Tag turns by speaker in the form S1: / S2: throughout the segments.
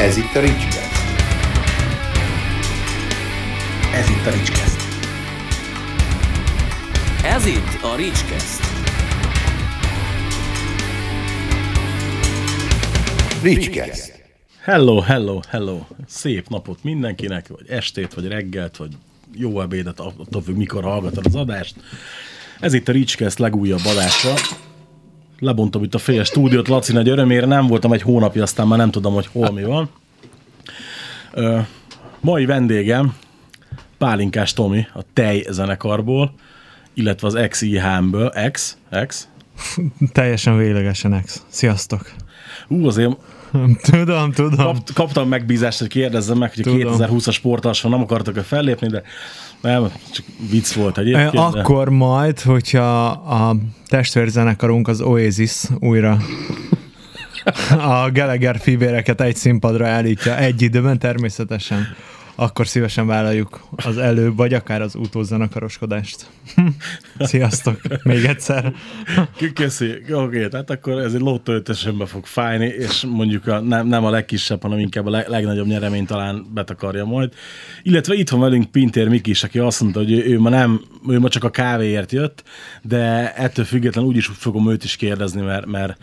S1: Ez itt a Ricskeszt.
S2: Ez itt a Ricskeszt.
S3: Ez itt a Ricskeszt.
S1: Ricskeszt.
S2: Hello, hello, hello. Szép napot mindenkinek, vagy estét, vagy reggelt, vagy jó ebédet, attól függ, mikor hallgatod az adást. Ez itt a Ricskeszt legújabb adása. Lebontom itt a fél stúdiót, Laci nagy örömére, nem voltam egy hónapja, aztán már nem tudom, hogy hol mi van. Ö, mai vendégem Pálinkás Tomi, a Tej zenekarból, illetve az XIH-ből, X, X,
S4: Teljesen véglegesen ex. Sziasztok.
S2: Ú, azért
S4: Tudom, tudom.
S2: kap, kaptam megbízást, hogy kérdezzem meg, hogy a
S4: Tudom.
S2: 2020-as sportalson nem akartak-e fellépni, de nem, csak vicc volt egyébként.
S4: E,
S2: de-
S4: Akkor majd, hogyha a testvérzenekarunk az Oasis újra a Gallagher fivéreket egy színpadra állítja egy időben természetesen, akkor szívesen vállaljuk az előbb, vagy akár az utózenekaroskodást. Sziasztok, még egyszer.
S2: Köszi, oké, tehát akkor ez egy ötösönbe fog fájni, és mondjuk a, nem, nem a legkisebb, hanem inkább a leg, legnagyobb nyeremény talán betakarja majd. Illetve itt van velünk Pintér Miki is, aki azt mondta, hogy ő, ő, ma nem, ő ma csak a kávéért jött, de ettől függetlenül úgyis fogom őt is kérdezni, mert, mert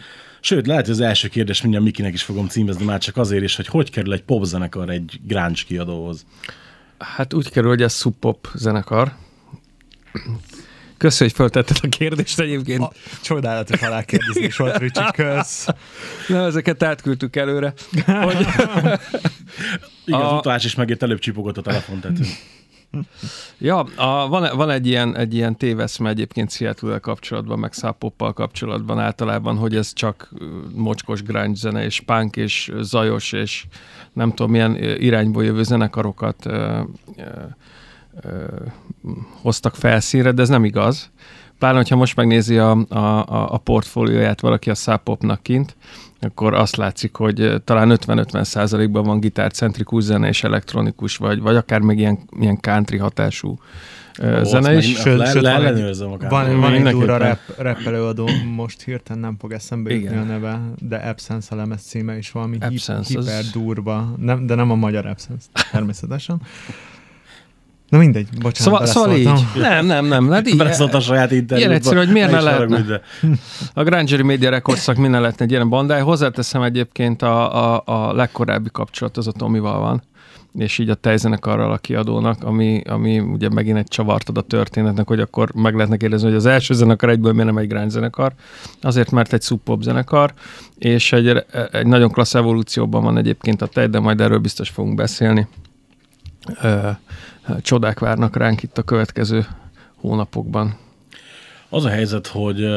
S2: Sőt, lehet, hogy az első kérdés mindjárt Mikinek is fogom címezni, már csak azért is, hogy hogy kerül egy popzenekar egy grunge kiadóhoz.
S5: Hát úgy kerül, hogy ez sub-pop zenekar. Köszönöm, hogy föltetted a kérdést egyébként.
S4: A, csodálatos alákérdezés volt, Ricsi, kösz.
S5: Na, ezeket átküldtük előre. Hogy,
S2: Igen,
S5: A-
S2: az utolás is megért, előbb csipogott a telefontetőn.
S5: Ja, a, van, van egy, ilyen, egy ilyen téveszme egyébként seattle kapcsolatban, meg szápoppal kapcsolatban általában, hogy ez csak mocskos grunge zene, és punk, és zajos, és nem tudom, milyen irányból jövő zenekarokat ö, ö, ö, hoztak felszínre, de ez nem igaz. Pláne, hogyha most megnézi a, a, a, a portfólióját valaki a szápopnak kint, akkor azt látszik, hogy ö, talán 50-50 százalékban van gitárcentrikus zene és elektronikus, vagy, vagy akár még ilyen, ilyen country hatású ö,
S2: Ó,
S5: zene is.
S4: Sőt,
S2: le-
S4: sőt, van egy-
S2: leellenőrzöm akár.
S4: Van, van egy durva rap, rap előadó, most hirtelen nem fog eszembe jutni
S5: Igen.
S4: a neve, de Absence a lemez címe is valami
S5: Absence, az-
S4: hiper durva, nem, de nem a magyar Absence, természetesen. Na mindegy, bocsánat,
S5: Szóval, szóval így. Nem, nem, nem. Hát így,
S2: Beleszólt a saját interjúba.
S5: Ilyen egyszerű, hogy miért ne
S2: is
S5: lehetne. A Grangery Media Records-nak minden lehetne egy ilyen bandája. Hozzáteszem egyébként a, a, a legkorábbi kapcsolat az a Tomival van és így a tejzenekarral a kiadónak, ami, ami ugye megint egy csavart ad a történetnek, hogy akkor meg lehetne kérdezni, hogy az első zenekar egyből miért nem egy grunge zenekar. Azért, mert egy sub-pop zenekar, és egy, egy nagyon klassz evolúcióban van egyébként a tej, de majd erről biztos fogunk beszélni. Csodák várnak ránk itt a következő hónapokban.
S2: Az a helyzet, hogy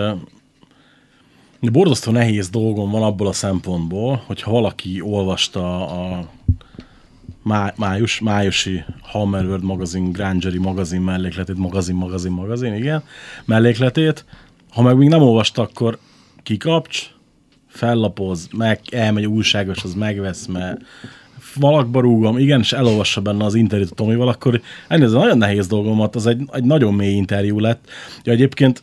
S2: borzasztó nehéz dolgom van abból a szempontból, hogyha valaki olvasta a má, május, májusi Hammer World magazin, Grangery magazin mellékletét, magazin, magazin, magazin, igen, mellékletét. Ha meg még nem olvasta, akkor kikapcs, fellapoz, meg elmegy újságos, az megvesz, mert valakba rúgom, igen, és elolvassa benne az interjút Tomival, akkor ennél ez nagyon nehéz dolgomat, az egy, egy nagyon mély interjú lett. Ja, egyébként,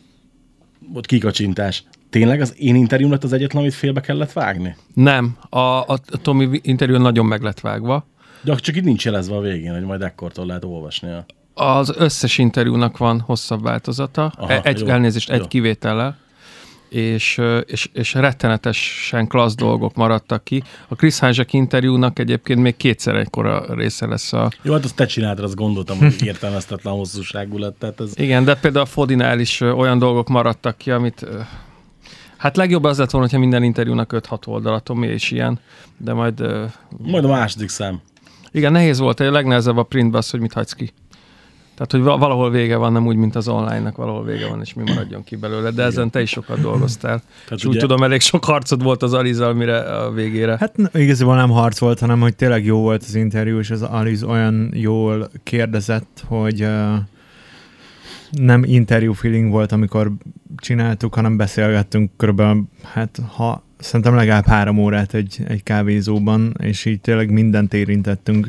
S2: ott kikacsintás. Tényleg az én interjúm lett az egyetlen, amit félbe kellett vágni?
S5: Nem, a, a Tomi interjú nagyon meg lett vágva.
S2: De csak itt nincs jelezve a végén, hogy majd ekkortól lehet olvasni. a-
S5: Az összes interjúnak van hosszabb változata,
S2: Aha,
S5: egy,
S2: jó,
S5: elnézést, egy
S2: jó.
S5: kivétellel, és, és, és rettenetesen klassz dolgok maradtak ki. A Chris Házsek interjúnak egyébként még kétszer egykora része lesz a...
S2: Jó, hát azt te csináltad, azt gondoltam, hogy értelmeztetlen hosszúságú lett. Tehát ez...
S5: Igen, de például a Fodinál is olyan dolgok maradtak ki, amit... Hát legjobb az lett volna, hogyha minden interjúnak 5-6 oldala, Tomi és ilyen, de majd...
S2: Majd a második szám.
S5: Igen, nehéz volt, a legnehezebb a printbe az, hogy mit hagysz ki. Tehát, hogy va- valahol vége van, nem úgy, mint az online-nak, valahol vége van, és mi maradjon ki belőle. De ezen te is sokat dolgoztál.
S2: Tehát
S5: és úgy
S2: ugye-
S5: tudom, elég sok harcod volt az Alizal, mire a végére. Hát,
S4: igazából nem harc volt, hanem hogy tényleg jó volt az interjú, és az Alice olyan jól kérdezett, hogy uh, nem interjú feeling volt, amikor csináltuk, hanem beszélgettünk körülbelül, hát ha szerintem legalább három órát egy, egy kávézóban, és így tényleg mindent érintettünk.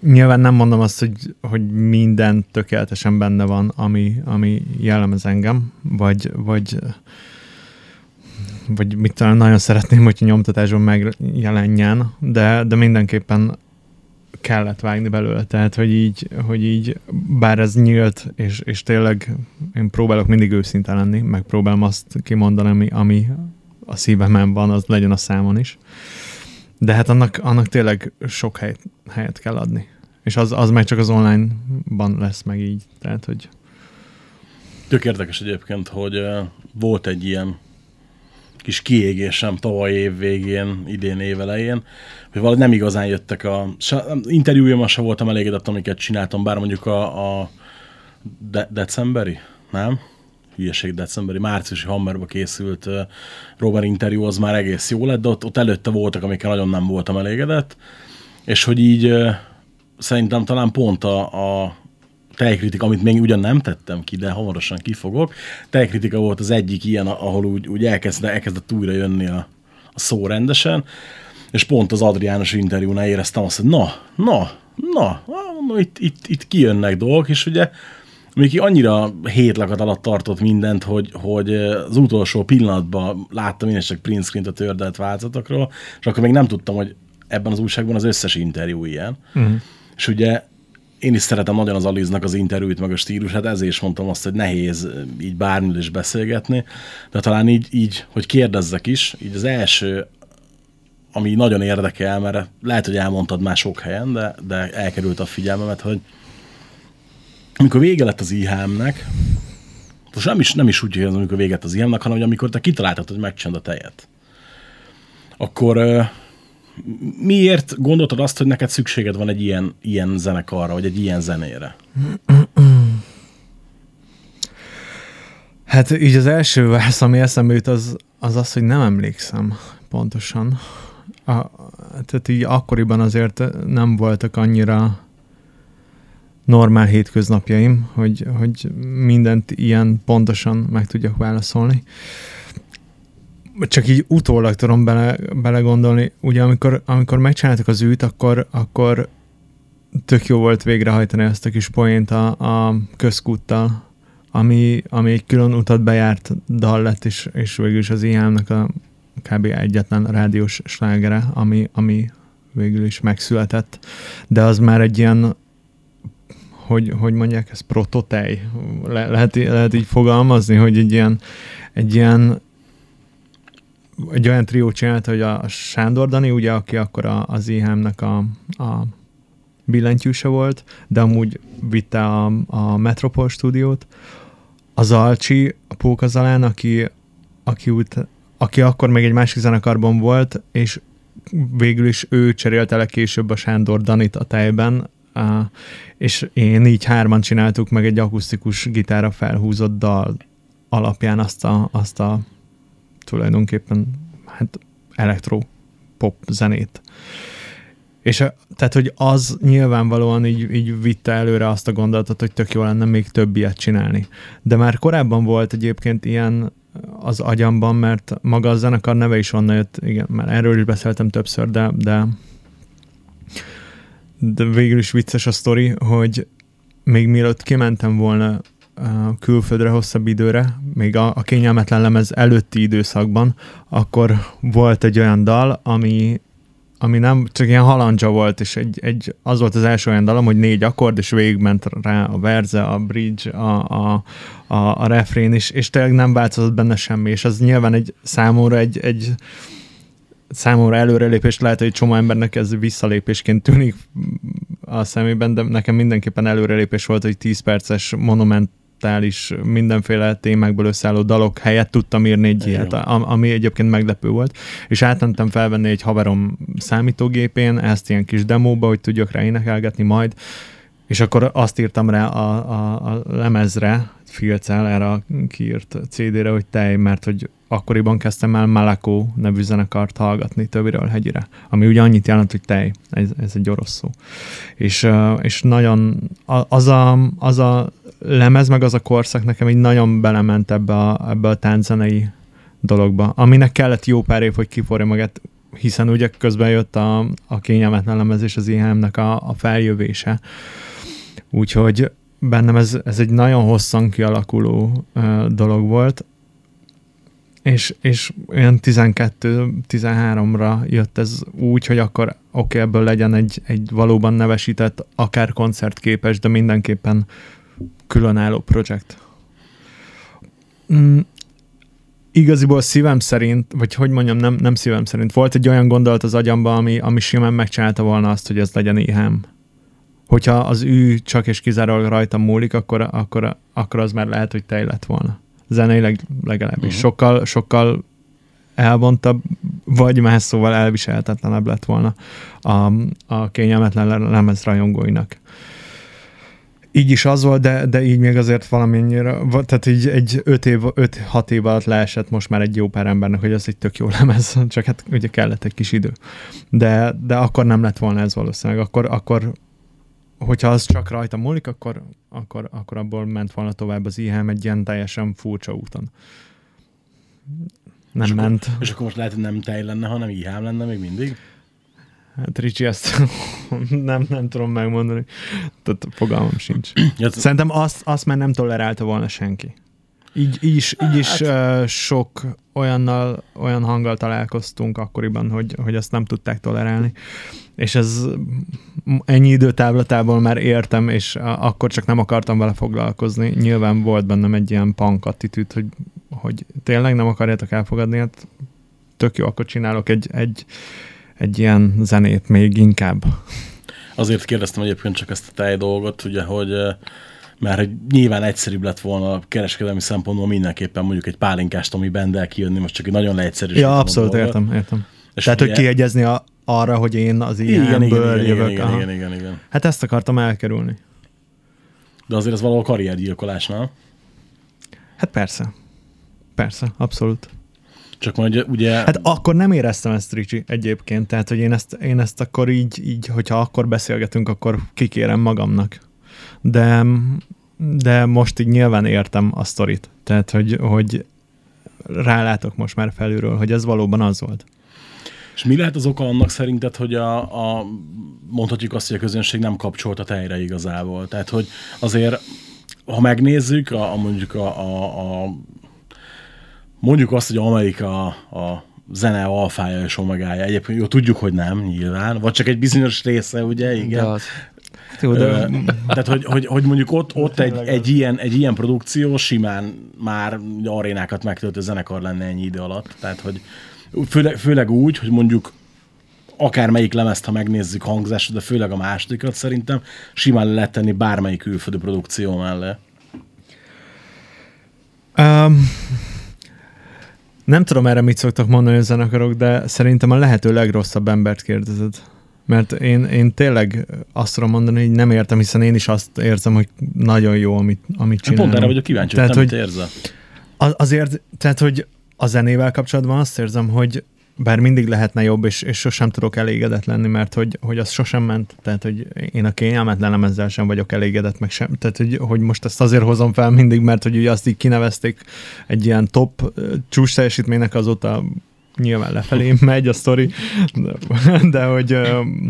S4: Nyilván nem mondom azt, hogy, hogy minden tökéletesen benne van, ami, ami jellemez engem, vagy, vagy vagy mit talán nagyon szeretném, hogy nyomtatásban megjelenjen, de, de mindenképpen kellett vágni belőle, tehát hogy így, hogy így bár ez nyílt, és, és tényleg én próbálok mindig őszinte lenni, meg próbálom azt kimondani, ami, ami a szívemen van, az legyen a számon is. De hát annak, annak tényleg sok helyet, helyet kell adni. És az, az meg csak az online-ban lesz meg így. Tehát, hogy
S2: Tök érdekes egyébként, hogy uh, volt egy ilyen kis kiégésem tavaly év végén, idén évelején, hogy valahogy nem igazán jöttek a... Interjújommal se voltam elégedett, amiket csináltam, bár mondjuk a, a de- decemberi, nem? Hülyeség decemberi, márciusi Hammerba készült Robert interjú, az már egész jó lett, de ott, ott előtte voltak, amikkel nagyon nem voltam elégedett, és hogy így uh, szerintem talán pont a, a tejkritika, amit még ugyan nem tettem ki, de hamarosan kifogok. Tejkritika volt az egyik ilyen, ahol úgy, úgy elkezdett, elkezdett újra jönni a, a szó rendesen, és pont az Adriános interjúnál éreztem azt, hogy na, na, na, na itt, itt, itt kijönnek dolgok, és ugye még annyira hétlakat alatt tartott mindent, hogy, hogy az utolsó pillanatban láttam én csak print screen a tördelt változatokról, és akkor még nem tudtam, hogy ebben az újságban az összes interjú ilyen. Uh-huh. És ugye én is szeretem nagyon az Aliznak az interjút, meg a stílusát, ezért is mondtam azt, hogy nehéz így bármiről is beszélgetni, de talán így, így, hogy kérdezzek is, így az első, ami nagyon érdekel, mert lehet, hogy elmondtad már sok helyen, de, de elkerült a figyelmemet, hogy amikor vége lett az IHM-nek, most nem is, nem is úgy, az, amikor véget az IHM-nek, hanem hogy amikor te kitaláltad, hogy megcsend a tejet, akkor miért gondoltad azt, hogy neked szükséged van egy ilyen, ilyen zenekarra, vagy egy ilyen zenére?
S4: Hát így az első válasz, ami eszembe jut, az, az az, hogy nem emlékszem pontosan. A, tehát így akkoriban azért nem voltak annyira normál hétköznapjaim, hogy, hogy mindent ilyen pontosan meg tudjak válaszolni. Csak így utólag tudom bele, belegondolni, ugye amikor, amikor megcsináltak az űt, akkor, akkor tök jó volt végrehajtani ezt a kis poént a, a közkúttal, ami, ami egy külön utat bejárt dal lett, és, és végül is az IHM-nek a kb. egyetlen rádiós slágere, ami, ami végül is megszületett. De az már egy ilyen hogy, hogy mondják, ez prototej. Le, lehet, lehet így fogalmazni, hogy egy ilyen, egy ilyen egy olyan trió csinálta, hogy a Sándor Dani, ugye, aki akkor a, az IHM-nek a, a billentyűse volt, de amúgy vitte a, a Metropol stúdiót. Az Alcsi, a Pókazalán, aki, aki, út, aki akkor még egy másik zenekarban volt, és végül is ő cserélte le később a Sándor Danit a tejben, és én így hárman csináltuk meg egy akusztikus gitára felhúzott dal alapján azt a, azt a tulajdonképpen hát elektro pop zenét. És a, tehát, hogy az nyilvánvalóan így, így vitte előre azt a gondolatot, hogy tök jó lenne még több ilyet csinálni. De már korábban volt egyébként ilyen az agyamban, mert maga a zenekar neve is onnan jött, igen, már erről is beszéltem többször, de, de, de végül is vicces a sztori, hogy még mielőtt kimentem volna külföldre hosszabb időre, még a, a kényelmetlen lemez előtti időszakban, akkor volt egy olyan dal, ami, ami nem csak ilyen halandzsa volt, és egy, egy, az volt az első olyan dalom, hogy négy akkord, és végigment rá a verze, a bridge, a, a, a, a refrén is, és tényleg nem változott benne semmi, és az nyilván egy számomra egy, egy számomra előrelépés lehet, hogy csomó embernek ez visszalépésként tűnik a szemében, de nekem mindenképpen előrelépés volt, hogy 10 perces monument is mindenféle témákból összeálló dalok helyett tudtam írni egy ilyet, ami egyébként meglepő volt. És átmentem felvenni egy haverom számítógépén, ezt ilyen kis demóba, hogy tudjak rá énekelgetni majd, és akkor azt írtam rá a, a, a lemezre, filccel erre a kiírt CD-re, hogy tej, mert hogy akkoriban kezdtem el Malako nevű zenekart hallgatni töviről hegyire, ami ugye annyit jelent, hogy tej, ez, ez egy orosz szó. És, és nagyon az a, az a lemez, meg az a korszak nekem így nagyon belement ebbe a, ebbe a tánczenei dologba, aminek kellett jó pár év, hogy kiforja magát, hiszen ugye közben jött a, a kényelmetlen lemez és az IHM-nek a, a feljövése. Úgyhogy bennem ez, ez egy nagyon hosszan kialakuló uh, dolog volt, és, és olyan 12-13-ra jött ez úgy, hogy akkor oké, okay, ebből legyen egy, egy valóban nevesített, akár koncertképes, de mindenképpen különálló projekt. Mm, igaziból szívem szerint, vagy hogy mondjam, nem, nem szívem szerint, volt egy olyan gondolat az agyamban, ami, ami simán megcsinálta volna azt, hogy ez legyen éhem. Hogyha az ő csak és kizárólag rajta múlik, akkor, akkor, akkor az már lehet, hogy tej lett volna. Zeneileg legalábbis. Uh-huh. Sokkal, sokkal elvontabb, vagy más szóval elviselhetetlenebb lett volna a, a kényelmetlen lemez rajongóinak így is az volt, de, de így még azért valamennyire, tehát így egy 5 év, 5-6 év alatt leesett most már egy jó pár embernek, hogy az egy tök jó lemez, csak hát ugye kellett egy kis idő. De, de akkor nem lett volna ez valószínűleg, akkor, akkor hogyha az csak rajta múlik, akkor, akkor, akkor abból ment volna tovább az IHM egy ilyen teljesen furcsa úton. Nem
S2: és
S4: ment.
S2: Akkor, és akkor most lehet, hogy nem tej lenne, hanem IHM lenne még mindig?
S4: Hát Ricsi, ezt nem, nem tudom megmondani. Tehát fogalmam sincs. Szerintem azt, azt már nem tolerálta volna senki. Így, így is, így is hát... sok olyannal, olyan hanggal találkoztunk akkoriban, hogy, hogy azt nem tudták tolerálni. És ez ennyi időtávlatából már értem, és akkor csak nem akartam vele foglalkozni. Nyilván volt bennem egy ilyen punk attitűd, hogy, hogy tényleg nem akarjátok elfogadni, hát tök jó, akkor csinálok egy, egy, egy ilyen zenét még inkább.
S2: Azért kérdeztem egyébként csak ezt a tej dolgot, ugye, hogy mert hogy nyilván egyszerűbb lett volna a kereskedelmi szempontból mindenképpen mondjuk egy pálinkás Tomi Bendel kijönni, most csak egy nagyon leegyszerűsített
S4: Ja, abszolút, értem, értem. És Tehát, ugye... hogy kiegyezni a, arra, hogy én az ilyenből
S2: igen,
S4: jövök.
S2: Igen, igen, igen, igen, igen.
S4: Hát ezt akartam elkerülni.
S2: De azért ez valahol karriergyilkolás, nem?
S4: Hát persze. Persze, abszolút.
S2: Csak majd ugye...
S4: Hát akkor nem éreztem ezt, Ricsi, egyébként. Tehát, hogy én ezt, én ezt akkor így, így, hogyha akkor beszélgetünk, akkor kikérem magamnak. De, de most így nyilván értem a sztorit. Tehát, hogy, hogy rálátok most már felülről, hogy ez valóban az volt.
S2: És mi lehet az oka annak szerinted, hogy a, a mondhatjuk azt, hogy a közönség nem kapcsolt a tejre igazából? Tehát, hogy azért, ha megnézzük, a, a mondjuk a, a, a mondjuk azt, hogy Amerika a zene alfája és omegája. Egyébként jó, tudjuk, hogy nem, nyilván. Vagy csak egy bizonyos része, ugye? Igen. De az... Ö, tehát, hogy, hogy, hogy mondjuk ott, ott egy, egy, ilyen, egy ilyen produkció simán már arénákat megtöltő zenekar lenne ennyi idő alatt. Tehát, hogy főleg, főleg úgy, hogy mondjuk akár melyik lemezt, ha megnézzük hangzásra, de főleg a másodikat szerintem simán le lehet tenni bármelyik külföldi produkció mellé.
S4: Um, nem tudom erre mit szoktak mondani a zenekarok, de szerintem a lehető legrosszabb embert kérdezed. Mert én, én tényleg azt tudom mondani, hogy nem értem, hiszen én is azt érzem, hogy nagyon jó, amit, amit csinálom.
S2: Pont erre vagyok kíváncsi, tehát, hogy, érzel.
S4: Azért, tehát, hogy a zenével kapcsolatban azt érzem, hogy bár mindig lehetne jobb, és, és sosem tudok elégedett lenni, mert hogy, hogy az sosem ment, tehát hogy én a kényelmetlenem ezzel sem vagyok elégedett, meg sem, tehát hogy, hogy most ezt azért hozom fel mindig, mert hogy ugye azt így kinevezték egy ilyen top csúcs teljesítménynek azóta nyilván lefelé megy a sztori, de, de hogy...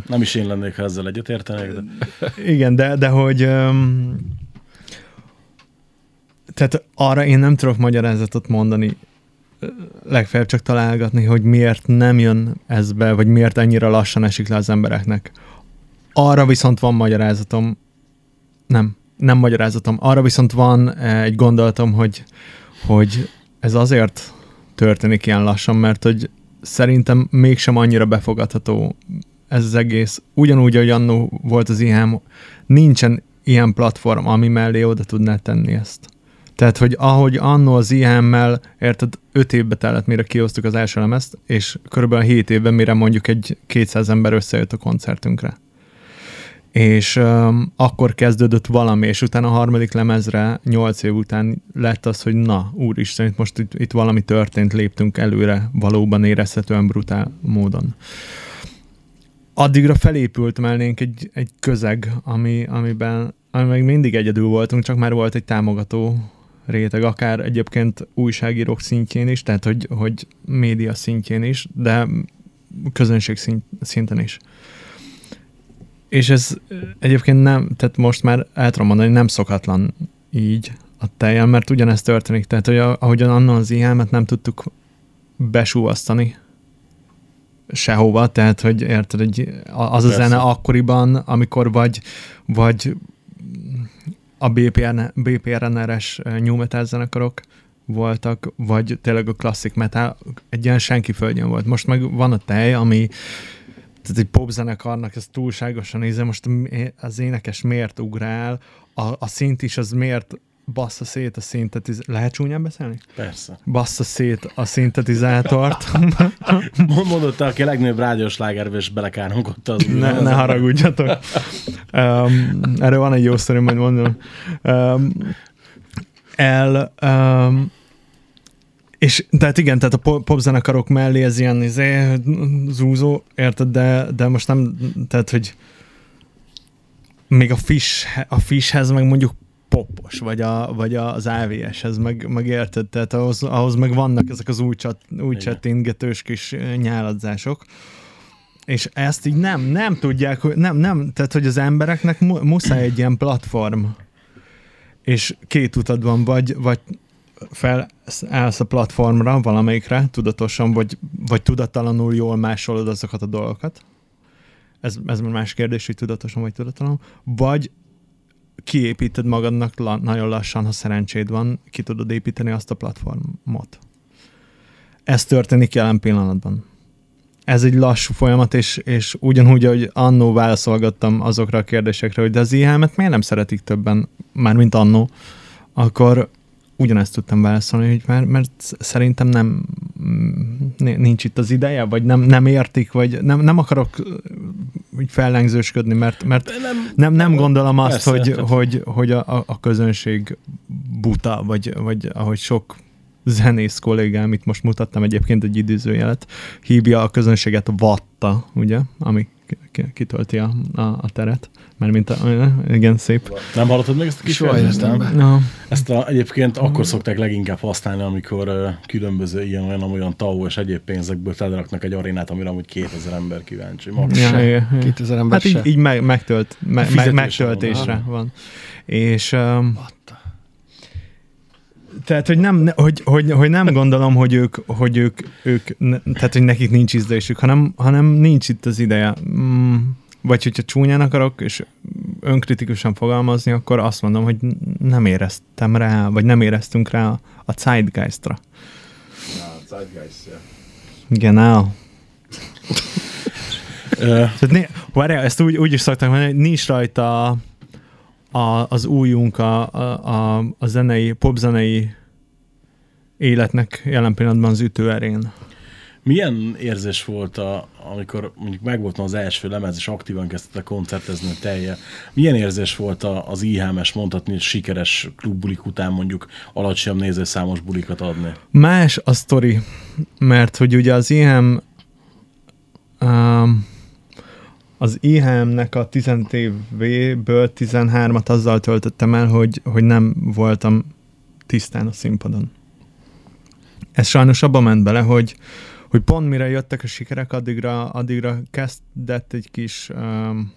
S2: Nem is én lennék, ha ezzel egyetértenék, de...
S4: Igen, de, de hogy tehát arra én nem tudok magyarázatot mondani, legfeljebb csak találgatni, hogy miért nem jön ez be, vagy miért ennyire lassan esik le az embereknek. Arra viszont van magyarázatom, nem, nem magyarázatom, arra viszont van eh, egy gondolatom, hogy, hogy ez azért történik ilyen lassan, mert hogy szerintem mégsem annyira befogadható ez az egész. Ugyanúgy, ahogy annó volt az ilyen, nincsen ilyen platform, ami mellé oda tudná tenni ezt. Tehát, hogy ahogy annó az IHM-mel, érted, 5 évbe tellett, mire kihoztuk az első lemezt, és körülbelül 7 évben, mire mondjuk egy 200 ember összejött a koncertünkre. És um, akkor kezdődött valami, és utána a harmadik lemezre 8 év után lett az, hogy na, úristen, itt most itt, itt valami történt, léptünk előre valóban érezhetően brutál módon. Addigra felépült mellénk egy, egy közeg, ami, amiben ami meg mindig egyedül voltunk, csak már volt egy támogató réteg, akár egyébként újságírók szintjén is, tehát hogy, hogy média szintjén is, de közönség szint, szinten is. És ez egyébként nem, tehát most már el tudom mondani, nem szokatlan így a teljel, mert ugyanezt történik. Tehát, hogy ahogyan annan az IHM-et nem tudtuk besúvasztani sehova, tehát, hogy érted, hogy az a
S2: Persze.
S4: zene akkoriban, amikor vagy, vagy a BPN, BPRNR-es new metal zenekarok voltak, vagy tényleg a klasszik metal, egy ilyen senki földjén volt. Most meg van a tej, ami tehát egy popzenekarnak ez túlságosan nézze, most az énekes miért ugrál, a, a szint is az miért bassza szét a szintetiz... Lehet csúnyán beszélni?
S2: Persze.
S4: Bassza szét a szintetizátort.
S2: Mondod te, aki a legnagyobb rádiós lágerbe, és belekáromkodta az
S4: ne, ne haragudjatok. Um, erről van egy jó sztori, majd mondom. Um, el, um, és tehát igen, tehát a po- popzenekarok mellé ez ilyen izé, zúzó, érted, de, de most nem, tehát hogy még a, fish, a fishhez meg mondjuk popos, vagy, a, vagy az AVS-hez, meg, meg érted, tehát ahhoz, ahhoz meg vannak ezek az új, csat, új csettingetős kis nyáladzások, és ezt így nem, nem tudják, hogy nem, nem, tehát hogy az embereknek mu- muszáj egy ilyen platform, és két utad van, vagy, vagy felállsz a platformra valamelyikre, tudatosan, vagy, vagy tudattalanul jól másolod azokat a dolgokat. Ez, ez már más kérdés, hogy tudatosan vagy tudattalanul. Vagy kiépíted magadnak la, nagyon lassan, ha szerencséd van, ki tudod építeni azt a platformot. Ez történik jelen pillanatban. Ez egy lassú folyamat, és, és ugyanúgy, hogy annó válaszolgattam azokra a kérdésekre, hogy de az IHM-et miért nem szeretik többen, már mint annó, akkor ugyanezt tudtam válaszolni, hogy mert, mert szerintem nem mm, nincs itt az ideje, vagy nem, nem értik, vagy nem, nem akarok ö, úgy fellengzősködni, mert, mert
S2: Nem,
S4: nem, nem gondolom azt,
S2: Persze,
S4: hogy,
S2: tehát-
S4: hogy, hogy a, a- közönség buta, vagy, vagy ahogy sok zenész kollégám, itt most mutattam egyébként egy idézőjelet, hívja a közönséget vatta, ugye, ami kitölti a, a, a teret, mert mint a, igen, szép.
S2: nem hallottad meg ezt a
S5: be.
S4: No.
S2: Ezt a, egyébként akkor szokták leginkább használni, amikor uh, különböző ilyen olyan, olyan TAO és egyéb pénzekből teleraknak egy arénát, amire amúgy 2000 ember kíváncsi. Max.
S4: Ja,
S5: Se.
S4: igen, igen.
S5: 2000 ember
S4: Hát így,
S5: se.
S4: így meg, megtölt, me, meg, megtöltésre
S2: van,
S4: van. És um. Tehát, hogy nem, ne- hogy, hogy, hogy nem gondolom, hogy ők, hogy ők, ők tehát, hogy nekik nincs ízlésük, hanem, hanem nincs itt az ideje. Mm, vagy hogyha csúnyán akarok, és önkritikusan fogalmazni, akkor azt mondom, hogy nem éreztem rá, vagy nem éreztünk rá a, a Zeitgeistra. Genau.
S2: Ö,
S4: Tehát né, várjál, ezt úgy, úgy is szokták mondani, hogy nincs rajta a, a, az újunk a, a, a, a zenei, popzenei életnek jelen pillanatban az ütőerén.
S2: Milyen érzés volt, a, amikor mondjuk megvoltam az első lemez, és aktívan kezdte koncertezni a telje? Milyen érzés volt a, az IHM-es mondhatni, sikeres klubbulik után mondjuk alacsonyabb nézőszámos bulikat adni?
S4: Más a sztori, mert hogy ugye az IHM um, az IHM-nek a 10 évből 13-at azzal töltöttem el, hogy, hogy nem voltam tisztán a színpadon. Ez sajnos abba ment bele, hogy, hogy pont mire jöttek a sikerek, addigra, addigra kezdett egy kis um,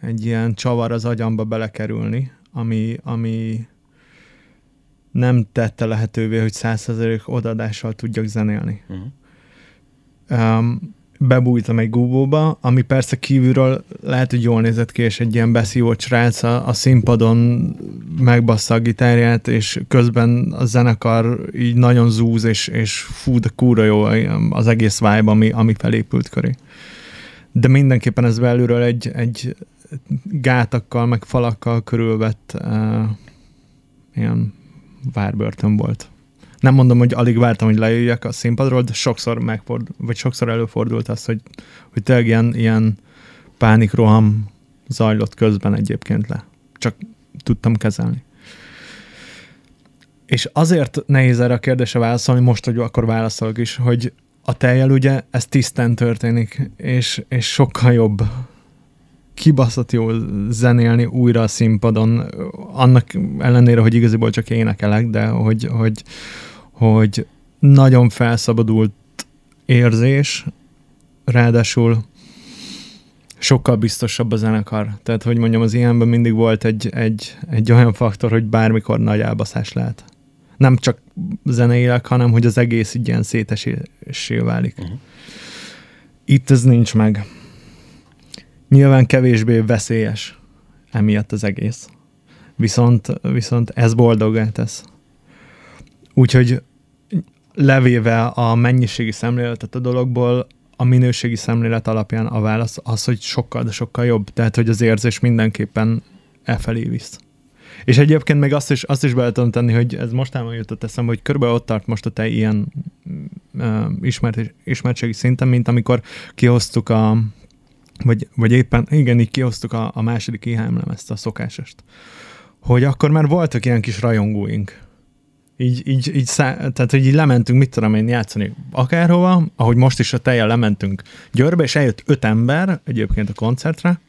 S4: egy ilyen csavar az agyamba belekerülni, ami, ami nem tette lehetővé, hogy 100% odaadással tudjak zenélni.
S2: Uh-huh.
S4: Um, bebújtam egy gubóba, ami persze kívülről lehet, hogy jól nézett ki, és egy ilyen beszívott srác a, a színpadon megbassza a gitárját, és közben a zenekar így nagyon zúz, és, és fú, de kúra jó az egész vibe, ami, ami felépült köré. De mindenképpen ez belülről egy, egy gátakkal, meg falakkal körülvett uh, ilyen várbörtön volt. Nem mondom, hogy alig vártam, hogy lejöjjek a színpadról, de sokszor megfordult, vagy sokszor előfordult az, hogy, hogy tényleg ilyen, ilyen pánikroham zajlott közben egyébként le. Csak tudtam kezelni. És azért nehéz erre a kérdésre válaszolni, most, hogy akkor válaszolok is, hogy a tejjel ugye ez tisztán történik, és, és sokkal jobb kibaszott jó zenélni újra a színpadon, annak ellenére, hogy igaziból csak énekelek, de hogy, hogy, hogy nagyon felszabadult érzés, ráadásul sokkal biztosabb a zenekar. Tehát, hogy mondjam, az ilyenben mindig volt egy, egy, egy olyan faktor, hogy bármikor nagy elbaszás lehet. Nem csak zeneileg, hanem hogy az egész így ilyen szétesésé válik. Uh-huh. Itt ez nincs meg. Nyilván kevésbé veszélyes emiatt az egész. Viszont, viszont ez boldogá tesz. Úgyhogy levéve a mennyiségi szemléletet a dologból, a minőségi szemlélet alapján a válasz az, hogy sokkal, de sokkal jobb. Tehát, hogy az érzés mindenképpen e felé visz. És egyébként még azt is, azt is bele tudom tenni, hogy ez mostában jutott eszembe, hogy körülbelül ott tart most a te ilyen uh, ismert, ismertségi szinten, mint amikor kihoztuk a, vagy, vagy éppen, igen, így kihoztuk a, a második IHM ezt a szokásost. Hogy akkor már voltak ilyen kis rajongóink. Így, így, így szá, tehát, hogy így lementünk, mit tudom én, játszani akárhova, ahogy most is a teljel lementünk Győrbe, és eljött öt ember egyébként a koncertre,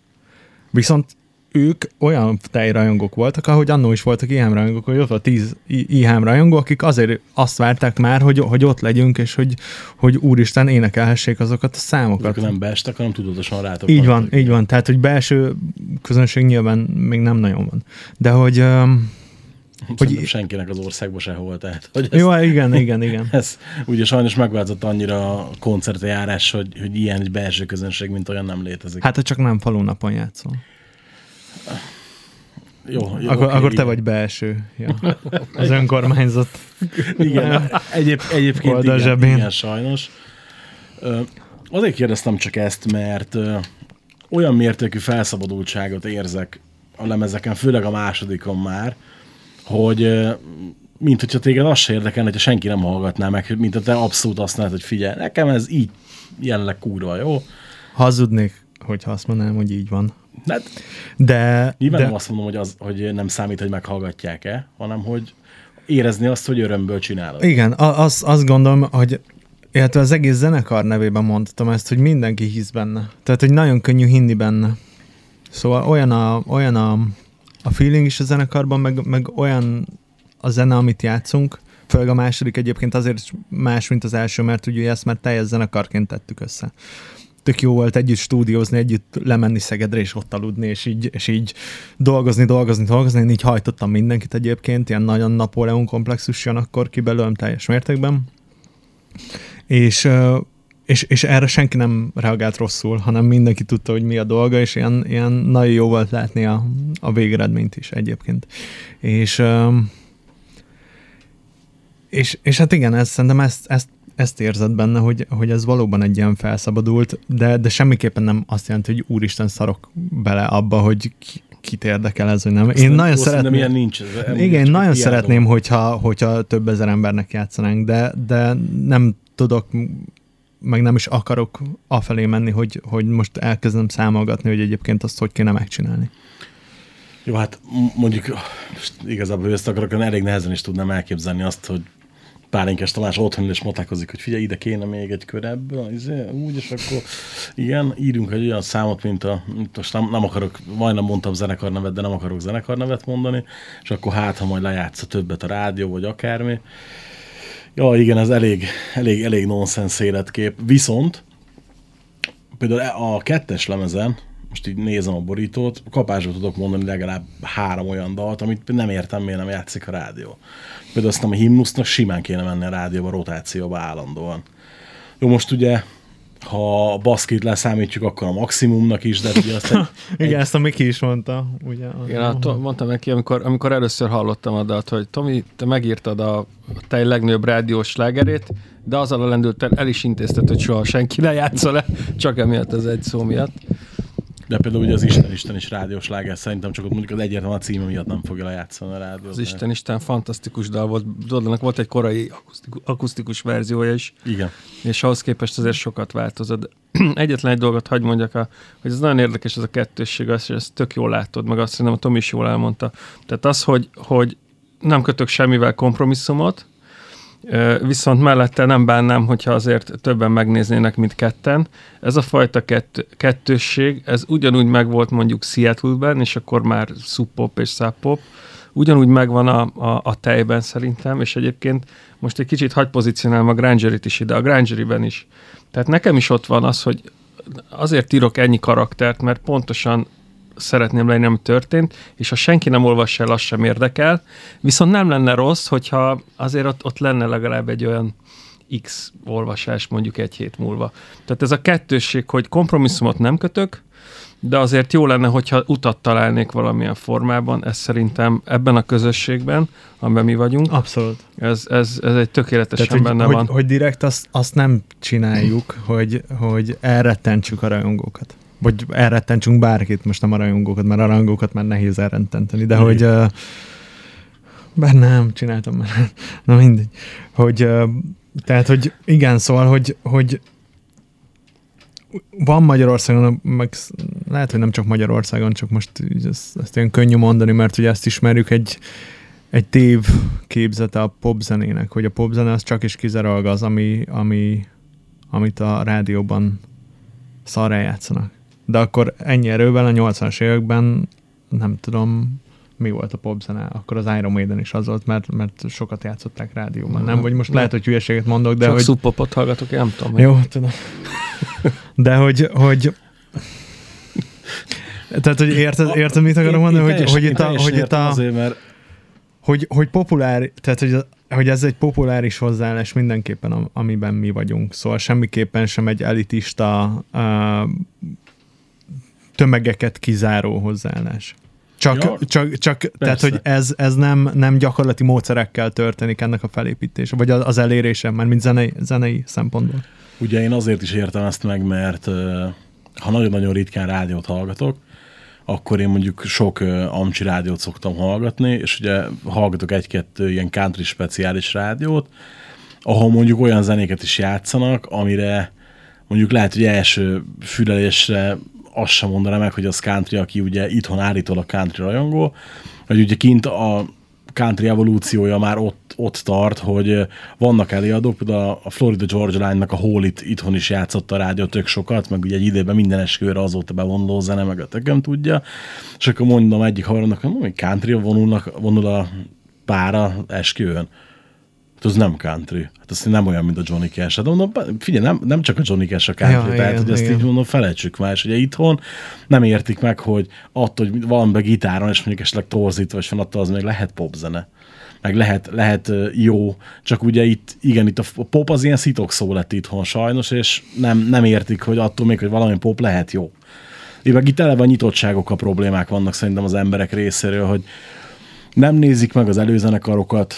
S4: viszont ők olyan tejrajongók voltak, ahogy annó is voltak IHM rajongók, hogy ott volt tíz IHM rajongó, akik azért azt várták már, hogy, hogy ott legyünk, és hogy, hogy úristen énekelhessék azokat a számokat.
S2: Azok nem beestek, hanem tudatosan rátok.
S4: Így van, így van. Tehát, hogy belső közönség nyilván még nem nagyon van. De hogy... Um,
S2: Szerintem
S4: hogy-
S2: senkinek az országban sehol. Tehát, hogy ez,
S4: jó, igen, igen, igen.
S2: ez ugye sajnos megváltozott annyira a koncertjárás, hogy, hogy ilyen egy belső közönség, mint olyan nem létezik.
S4: Hát, ha csak nem falunapon játszol.
S2: jó, jó,
S4: Akkor,
S2: oké,
S4: akkor te
S2: igen.
S4: vagy belső. Ja. Az önkormányzat.
S2: Igen, egyéb, egyébként igen,
S4: zsebén.
S2: igen, sajnos. Ö, azért kérdeztem csak ezt, mert ö, olyan mértékű felszabadultságot érzek a lemezeken, főleg a másodikon már, hogy mint hogyha téged az se érdekelne, hogyha senki nem hallgatná meg, mint hogyha te abszolút azt hogy figyelj, nekem ez így jelenleg kurva jó.
S4: Hazudnék, hogyha azt mondanám, hogy így van.
S2: Hát,
S4: De,
S2: nyilván
S4: de
S2: nem azt mondom, hogy, az, hogy nem számít, hogy meghallgatják-e, hanem hogy érezni azt, hogy örömből csinálod.
S4: igen, a- az, azt gondolom, hogy illetve az egész zenekar nevében mondtam ezt, hogy mindenki hisz benne. Tehát, hogy nagyon könnyű hinni benne. Szóval olyan a, olyan a, a feeling is a zenekarban, meg, meg olyan a zene, amit játszunk, főleg a második egyébként azért más, mint az első, mert ugye ezt már teljes zenekarként tettük össze. Tök jó volt együtt stúdiózni, együtt lemenni Szegedre és ott aludni, és így, és így dolgozni, dolgozni, dolgozni. Én így hajtottam mindenkit egyébként, ilyen nagyon Napóleon komplexus jön akkor ki belőlem teljes mértékben. És, és, és erre senki nem reagált rosszul, hanem mindenki tudta, hogy mi a dolga, és ilyen, ilyen nagyon jó volt látni a, a végeredményt is egyébként. És, és, és hát igen, ez, szerintem ezt, ezt, ezt érzed benne, hogy, hogy ez valóban egy ilyen felszabadult, de, de semmiképpen nem azt jelenti, hogy úristen szarok bele abba, hogy ki, kit érdekel ez, vagy nem. Én
S2: Szerintem-
S4: nagyon szeretném...
S2: ilyen nincs. Ez,
S4: Igen, én nagyon
S2: ilyen
S4: szeretném, hogyha, hogyha több ezer embernek játszanánk, de, de nem tudok, meg nem is akarok afelé menni, hogy, hogy most elkezdem számolgatni, hogy egyébként azt hogy kéne megcsinálni.
S2: Jó, hát mondjuk igazából, ezt akarok, elég nehezen is tudnám elképzelni azt, hogy Pálinkás Tamás otthon is motákozik, hogy figyelj, ide kéne még egy kör ebből, izé, úgy, és akkor igen, írunk egy olyan számot, mint a, most nem, nem akarok, majdnem mondtam zenekarnevet, de nem akarok zenekarnevet mondani, és akkor hát, ha majd lejátsza többet a rádió, vagy akármi. Ja, igen, ez elég, elég, elég nonsens életkép. Viszont például a kettes lemezen, most így nézem a borítót, kapásba tudok mondani legalább három olyan dalt, amit nem értem, miért nem játszik a rádió. Például azt a himnusznak simán kéne menni a rádióba, rotációba állandóan. Jó, most ugye, ha a baszkit leszámítjuk, akkor a maximumnak is, de ugye azt egy,
S4: Igen, ezt a Miki is mondta. Ugye,
S5: Igen, hát mondtam neki, amikor, amikor először hallottam a dalt, hogy Tomi, te megírtad a, a te legnagyobb rádiós slágerét, de azzal a lendültel el is intézted, hogy soha senki ne játsza le, csak emiatt az egy szó miatt.
S2: De például ugye az Isten Isten is rádiós láger, szerintem csak ott mondjuk az egyetlen a címe miatt nem fogja lejátszani a rádiót.
S5: Az Isten Isten fantasztikus dal volt. Dodlának volt egy korai akusztikus, akusztikus verziója is,
S2: Igen.
S5: és ahhoz képest azért sokat változott. Egyetlen egy dolgot hagy mondjak, a, hogy ez nagyon érdekes ez a kettősség, azt, és ezt tök jól látod, meg azt szerintem a Tomi is jól elmondta. Tehát az, hogy, hogy nem kötök semmivel kompromisszumot, viszont mellette nem bánnám, hogyha azért többen megnéznének, mint ketten. Ez a fajta kett, kettősség, ez ugyanúgy megvolt mondjuk Seattle-ben, és akkor már szuppop és száppop, ugyanúgy megvan a, a, a tejben szerintem, és egyébként most egy kicsit hagy pozícionálom a Grangerit is ide, a Grangeriben is. Tehát nekem is ott van az, hogy azért írok ennyi karaktert, mert pontosan szeretném leírni, ami történt, és ha senki nem olvassa el, az sem érdekel. Viszont nem lenne rossz, hogyha azért ott, ott lenne legalább egy olyan X olvasás mondjuk egy hét múlva. Tehát ez a kettősség, hogy kompromisszumot nem kötök, de azért jó lenne, hogyha utat találnék valamilyen formában, ez szerintem ebben a közösségben, amiben mi vagyunk,
S4: Abszolút.
S5: ez, ez, ez egy tökéletesen
S4: Tehát, hogy,
S5: benne
S4: hogy,
S5: van.
S4: hogy direkt azt, azt nem csináljuk, hogy, hogy elrettentsük a rajongókat. Vagy elrettentsünk bárkit, most nem a rajongókat, mert a rajongókat már nehéz elrettenteni, de hogy uh, bár nem, csináltam már, na mindegy. Hogy, uh, tehát, hogy igen, szóval, hogy, hogy van Magyarországon, meg lehet, hogy nem csak Magyarországon, csak most ezt, ezt ilyen könnyű mondani, mert ugye ezt ismerjük egy, egy tév képzete a popzenének, hogy a popzene az csak is kizárólag az, ami, ami, amit a rádióban szarra játszanak. De akkor ennyi erővel a 80-as években nem tudom, mi volt a popzene, akkor az Iron Maiden is az volt, mert, mert sokat játszották rádióban, nem? Vagy most lehet, hogy hülyeséget mondok, de
S5: Csak
S4: hogy...
S5: szubpopot hallgatok, én nem tudom. hogy-
S4: Jó, tudom. De hogy, hogy tehát, hogy érted, érted mit akarom mondani, hogy, hogy itt a, hogy itt a,
S2: Azért, mert
S4: hogy, hogy populár, tehát hogy, hogy ez egy populáris hozzáállás mindenképpen, am- amiben mi vagyunk. Szóval semmiképpen sem egy elitista uh, tömegeket kizáró hozzáállás. Csak,
S2: Ja,
S4: csak, csak tehát, hogy ez, ez nem, nem gyakorlati módszerekkel történik ennek a felépítése, vagy az, elérése, már mint zenei, zenei szempontból.
S2: Ugye én azért is értem ezt meg, mert ha nagyon-nagyon ritkán rádiót hallgatok, akkor én mondjuk sok amcsi rádiót szoktam hallgatni, és ugye hallgatok egy-kettő ilyen country speciális rádiót, ahol mondjuk olyan zenéket is játszanak, amire mondjuk lehet, hogy első fülelésre azt sem mondaná meg, hogy az country, aki ugye itthon állítólag country rajongó, hogy ugye kint a country evolúciója már ott, ott tart, hogy vannak előadók, például a Florida Georgia Line-nak a Holit itthon is játszott a rádió tök sokat, meg ugye egy időben minden esküvőre azóta bevonuló zene, meg a tököm tudja, és akkor mondom egyik haveromnak, hogy hogy country vonulnak, vonul a pára esküvőn. Hát az nem country. Hát az nem olyan, mint a Johnny Cash. Hát mondom, figyelj, nem, nem csak a Johnny Cash a country,
S4: Ja,
S2: tehát
S4: igen,
S2: hogy ezt
S4: igen.
S2: így mondom, felejtsük már. És ugye itthon nem értik meg, hogy attól, hogy van be gitáron, és mondjuk esetleg torzítva, és van attól, az még lehet popzene meg lehet, lehet jó, csak ugye itt, igen, itt a pop az ilyen szitok szó lett itthon sajnos, és nem, nem értik, hogy attól még, hogy valami pop lehet jó. Így meg itt a nyitottságok a problémák vannak szerintem az emberek részéről, hogy nem nézik meg az előzenekarokat,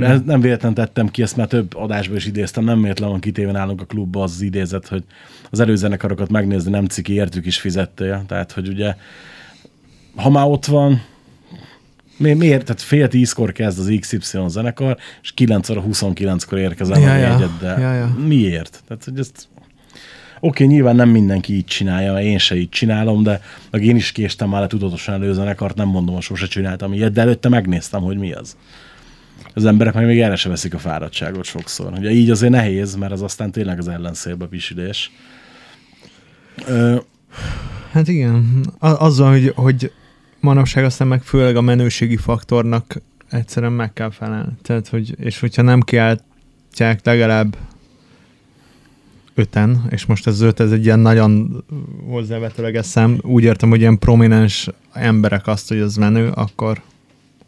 S2: ez nem véletlen tettem ki, ezt már több adásban is idéztem, nem véletlen van kitéve nálunk a klubba az, idézet, hogy az előzenekarokat megnézni nem ciki, értük is fizettél. Tehát, hogy ugye, ha már ott van, mi, miért? Tehát fél tízkor kezd az XY zenekar, és 9 óra 29-kor érkezel
S4: Ja,
S2: a jegyeddel.
S4: Ja, ja.
S2: Miért? Tehát, hogy ezt Oké, nyilván nem mindenki így csinálja, én se így csinálom, de meg én is késtem már le tudatosan előzenekart, nem mondom, hogy sose csináltam ilyet, de előtte megnéztem, hogy mi az. Az emberek meg még erre se veszik a fáradtságot sokszor. Ugye így azért nehéz, mert az aztán tényleg az ellenszélbe pisilés.
S4: Hát igen, A- azzal, hogy, hogy manapság aztán meg főleg a menőségi faktornak egyszerűen meg kell felelni. Tehát, hogy, és hogyha nem kiáltják legalább öten, és most ez öt, ez egy ilyen nagyon hozzávetőleges szám, úgy értem, hogy ilyen prominens emberek azt, hogy az menő, akkor,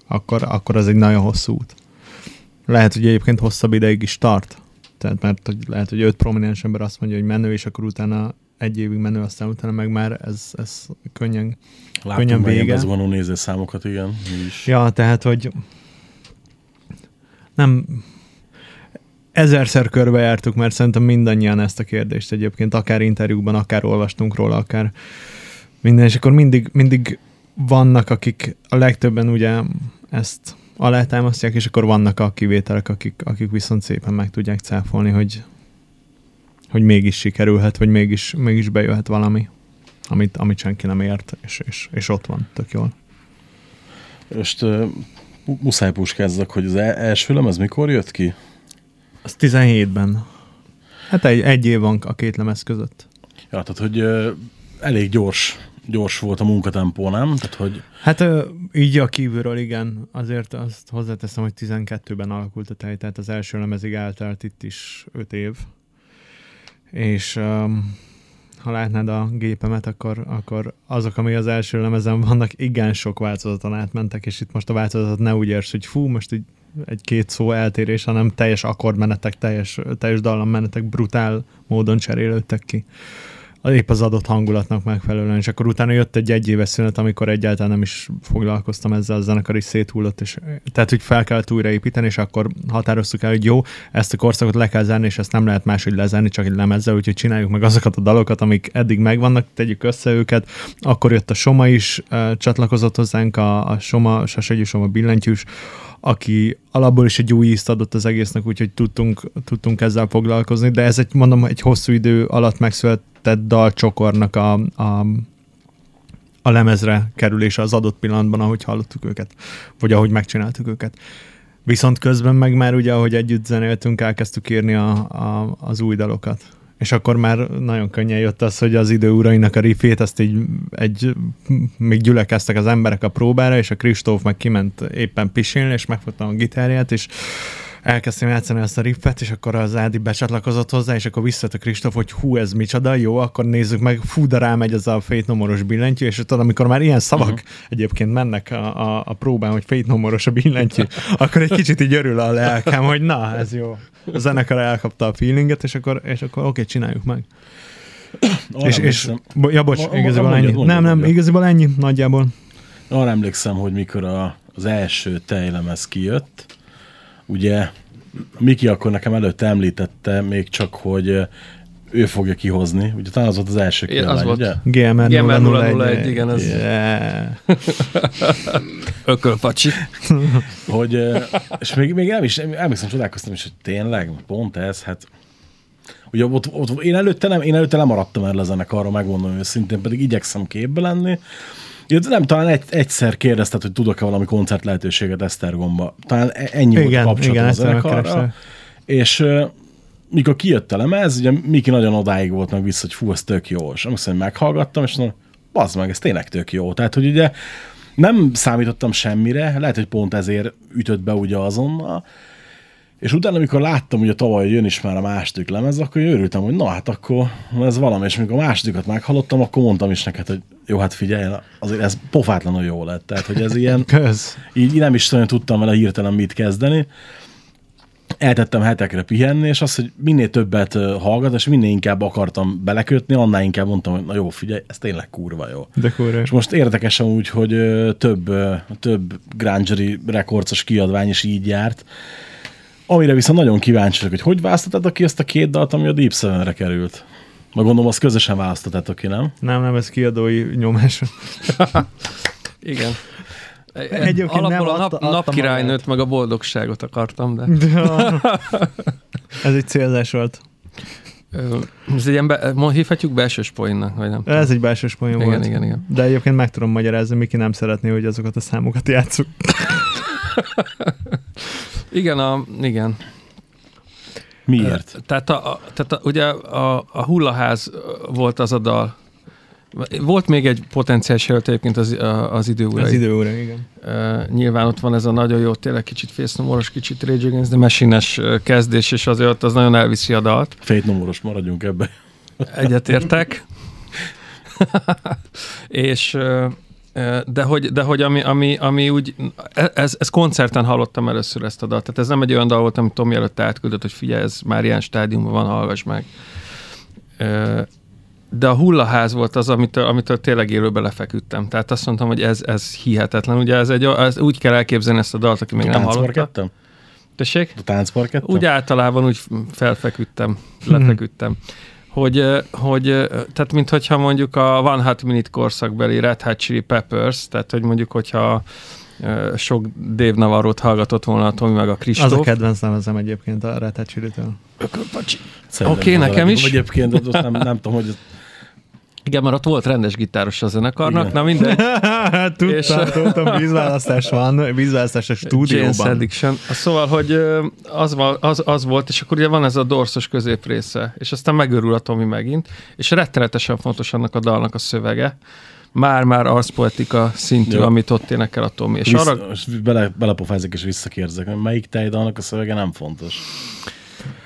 S4: akkor, akkor az egy nagyon hosszú út. Lehet, hogy egyébként hosszabb ideig is tart. Tehát mert hogy lehet, hogy öt prominens ember azt mondja, hogy menő, és akkor utána egy évig menő, aztán utána meg már ez, ez könnyen.
S2: láttunk
S4: Könnyen
S2: már ilyen
S4: vége.
S2: bezvonó nézőszámokat, igen. Is.
S4: Ja, tehát, hogy nem ezerszer körbejártuk, mert szerintem mindannyian ezt a kérdést egyébként, akár interjúkban, akár olvastunk róla, akár minden, és akkor mindig, mindig vannak, akik a legtöbben ugye ezt alátámasztják, és akkor vannak a kivételek, akik, akik viszont szépen meg tudják cáfolni, hogy, hogy mégis sikerülhet, vagy mégis, mégis bejöhet valami, amit, amit senki nem ért, és, és, és ott van, tök jól.
S2: Most uh, muszáj puskázzak, hogy az e- első lemez mikor jött ki?
S4: Az 17-ben. Hát egy, egy év van a két lemez között.
S2: Ja, tehát, hogy uh, elég gyors, gyors volt a munkatempó, nem? Tehát, hogy
S4: Hát így a kívülről igen, azért azt hozzáteszem, hogy 12-ben alakult a tej, tehát az első lemezig eltelt itt is 5 év. És um, ha látnád a gépemet, akkor, akkor azok, ami az első lemezen vannak, igen sok változaton átmentek, és itt most a változatot ne úgy érts, hogy fú, most így egy-két szó eltérés, hanem teljes akkordmenetek, teljes, teljes dallammenetek brutál módon cserélődtek ki épp az adott hangulatnak megfelelően, és akkor utána jött egy egyéves szünet, amikor egyáltalán nem is foglalkoztam ezzel, a zenekar is széthullott, és tehát, hogy fel kellett újraépíteni, és akkor határoztuk el, hogy jó, ezt a korszakot le kell zárni, és ezt nem lehet máshogy lezárni, csak egy lemezzel, úgyhogy csináljuk meg azokat a dalokat, amik eddig megvannak, tegyük össze őket. Akkor jött a Soma is, uh, csatlakozott hozzánk, a, a Soma, Sasegyi Soma billentyűs, aki alapból is egy új ízt adott az egésznek, úgyhogy tudtunk, tudtunk ezzel foglalkozni, de ez egy, mondom, egy hosszú idő alatt megszületett dalcsokornak a, a, a lemezre kerülése az adott pillanatban, ahogy hallottuk őket, vagy ahogy megcsináltuk őket. Viszont közben meg már ugye, ahogy együtt zenéltünk, elkezdtük írni a, a, az új dalokat és akkor már nagyon könnyen jött az, hogy az idő urainak a riffét, ezt így egy, még gyülekeztek az emberek a próbára, és a Kristóf meg kiment éppen pisilni, és megfogtam a gitárját, és elkezdtem játszani ezt a riffet, és akkor az Ádi becsatlakozott hozzá, és akkor visszajött a Kristóf, hogy hú, ez micsoda, jó, akkor nézzük meg, fú, de rámegy ez a Fate Nomoros billentyű, és tudod, amikor már ilyen szavak uh-huh. egyébként mennek a, a, a próbán, hogy Fate Nomoros a billentyű, akkor egy kicsit így örül a lelkem, hogy na, ez jó. A zenekar elkapta a feelinget, és akkor, és akkor oké, okay, csináljuk meg.
S2: Arra
S4: és, és, ja, bocs,
S2: Ma-
S4: igazából
S2: mondjad,
S4: ennyi.
S2: mondjad,
S4: nem, nem,
S2: mondjad.
S4: igazából ennyi nagyjából.
S2: Arra emlékszem, hogy mikor a, az első tejlemez kijött, ugye Miki akkor nekem előtte említette még csak, hogy ö, ő fogja kihozni. Ugye talán az volt az első
S5: Igen, az
S2: kiadvány,
S5: volt.
S2: ugye?
S4: GMR,
S5: GMR
S4: 001,
S5: 001, igen, az-
S4: Yeah.
S5: Ökölpacsi.
S2: Hogy, ö, és még, még nem is, emlékszem, csodálkoztam is, hogy tényleg, pont ez, hát Ugye ott, ott, én, előtte nem, én előtte lemaradtam erre a zenekarra, megmondom őszintén, pedig igyekszem képbe lenni. Ugye, nem, talán egy, egyszer kérdezted, hogy tudok-e valami koncert lehetőséget Esztergomba. Talán e- ennyi volt
S4: Igen,
S2: kapcsolatom
S4: igen,
S2: a
S4: egyszer
S2: zenekarra. És mikor kijött a lemez, ugye Miki nagyon odáig volt meg vissza, hogy fú, ez tök jó. És amikor meghallgattam, és mondom, bazd meg, ez tényleg tök jó. Tehát, hogy ugye nem számítottam semmire, lehet, hogy pont ezért ütött be ugye azonnal, és utána, amikor láttam, hogy a tavaly jön is már a második lemez, akkor én örültem, hogy na hát akkor ez valami, és amikor a másodikat meghallottam, akkor mondtam is neked, hogy jó, hát figyelj, azért ez pofátlanul jó lett. Tehát, hogy ez ilyen,
S4: Kösz.
S2: így nem is nagyon tudtam vele hirtelen mit kezdeni. Eltettem hetekre pihenni, és az, hogy minél többet hallgat, és minél inkább akartam belekötni, annál inkább mondtam, hogy na jó, figyelj, ez tényleg kurva jó.
S4: De kurva.
S2: És most érdekes úgy, hogy több, több Grangery rekordcos kiadvány is így járt, amire viszont nagyon kíváncsi vagyok, hogy hogy választottad ki ezt a két dalt, ami a Deep Seven-re került. Meg gondolom, azt közösen választottátok ki, nem?
S4: Nem, nem, ez kiadói nyomás.
S5: Igen.
S4: Egyébként
S5: Alapból
S4: nem,
S5: a nap,
S4: adta-
S5: napkirálynőt meg a boldogságot akartam, de
S4: Ja. Ez egy célzás volt.
S5: ez egy ilyen, be, hívhatjuk belsős poénnak, vagy nem?
S4: Ez egy belsős poén
S5: igen,
S4: volt.
S5: igen, igen.
S4: De egyébként meg tudom magyarázni, Miki nem szeretné, hogy azokat a számokat játszuk.
S5: Igen, a, igen.
S2: Miért?
S5: Tehát, a, a, tehát a, ugye a, a hullaház volt az a dal. Volt még egy potenciális jelölt egyébként az, a- az idő urai.
S4: Az idő óra, igen.
S5: Uh, nyilván ott van ez a nagyon jó, tényleg kicsit fésznomoros, kicsit Rage Against the Machine-es ö, kezdés, és azért az nagyon elviszi a dalt.
S2: Fate nomoros, maradjunk ebbe.
S5: Egyetértek. és de hogy, de hogy ami, ami, ami úgy, e- ez, ez koncerten hallottam először ezt a dalt. Tehát ez nem egy olyan dal volt, amit Tomi előtte átküldött, hogy figyelj, ez már ilyen stádiumban van, hallgass meg. De a hullaház volt az, amitől, amitől tényleg élőbe lefeküdtem. Tehát azt mondtam, hogy ez, ez hihetetlen. Ugye ez egy, ez úgy kell elképzelni ezt a dalt, aki még nem hallotta. Tessék?
S2: A táncparkettem?
S5: Úgy általában úgy felfeküdtem, lefeküdtem. Hogy, hogy tehát minthogyha mondjuk a One Hot Minute korszakbeli Red Hot Chili Peppers, tehát hogy mondjuk, hogyha sok Dave Navarro-t hallgatott volna a Tomi meg a
S4: Az a
S5: Kristóf.
S4: kedvenc lemezem egyébként a Red Hot Chili-től.
S5: Oké,
S2: a
S5: nekem is.
S2: Egyébként ott nem, nem tudom, hogy
S5: Igen, mert ott volt rendes gitáros a zenekarnak,
S2: Igen.
S5: na mindegy. És-
S4: Tudtam, tudtam, vízválasztás van, vízválasztás a
S5: James
S4: stúdióban.
S5: Addiction. Szóval, hogy az, az, az volt, és akkor ugye van ez a dorszos középrésze, és aztán megörül a Tomi megint, és rettenetesen fontos annak a dalnak a szövege, már-már arszpoetika szintű,
S2: Jó.
S5: amit ott énekel a Tomi. És
S2: Vissza,
S5: arra,
S2: bele, belepofázok és visszakérdezek, hogy melyik tejdalnak a szövege nem fontos.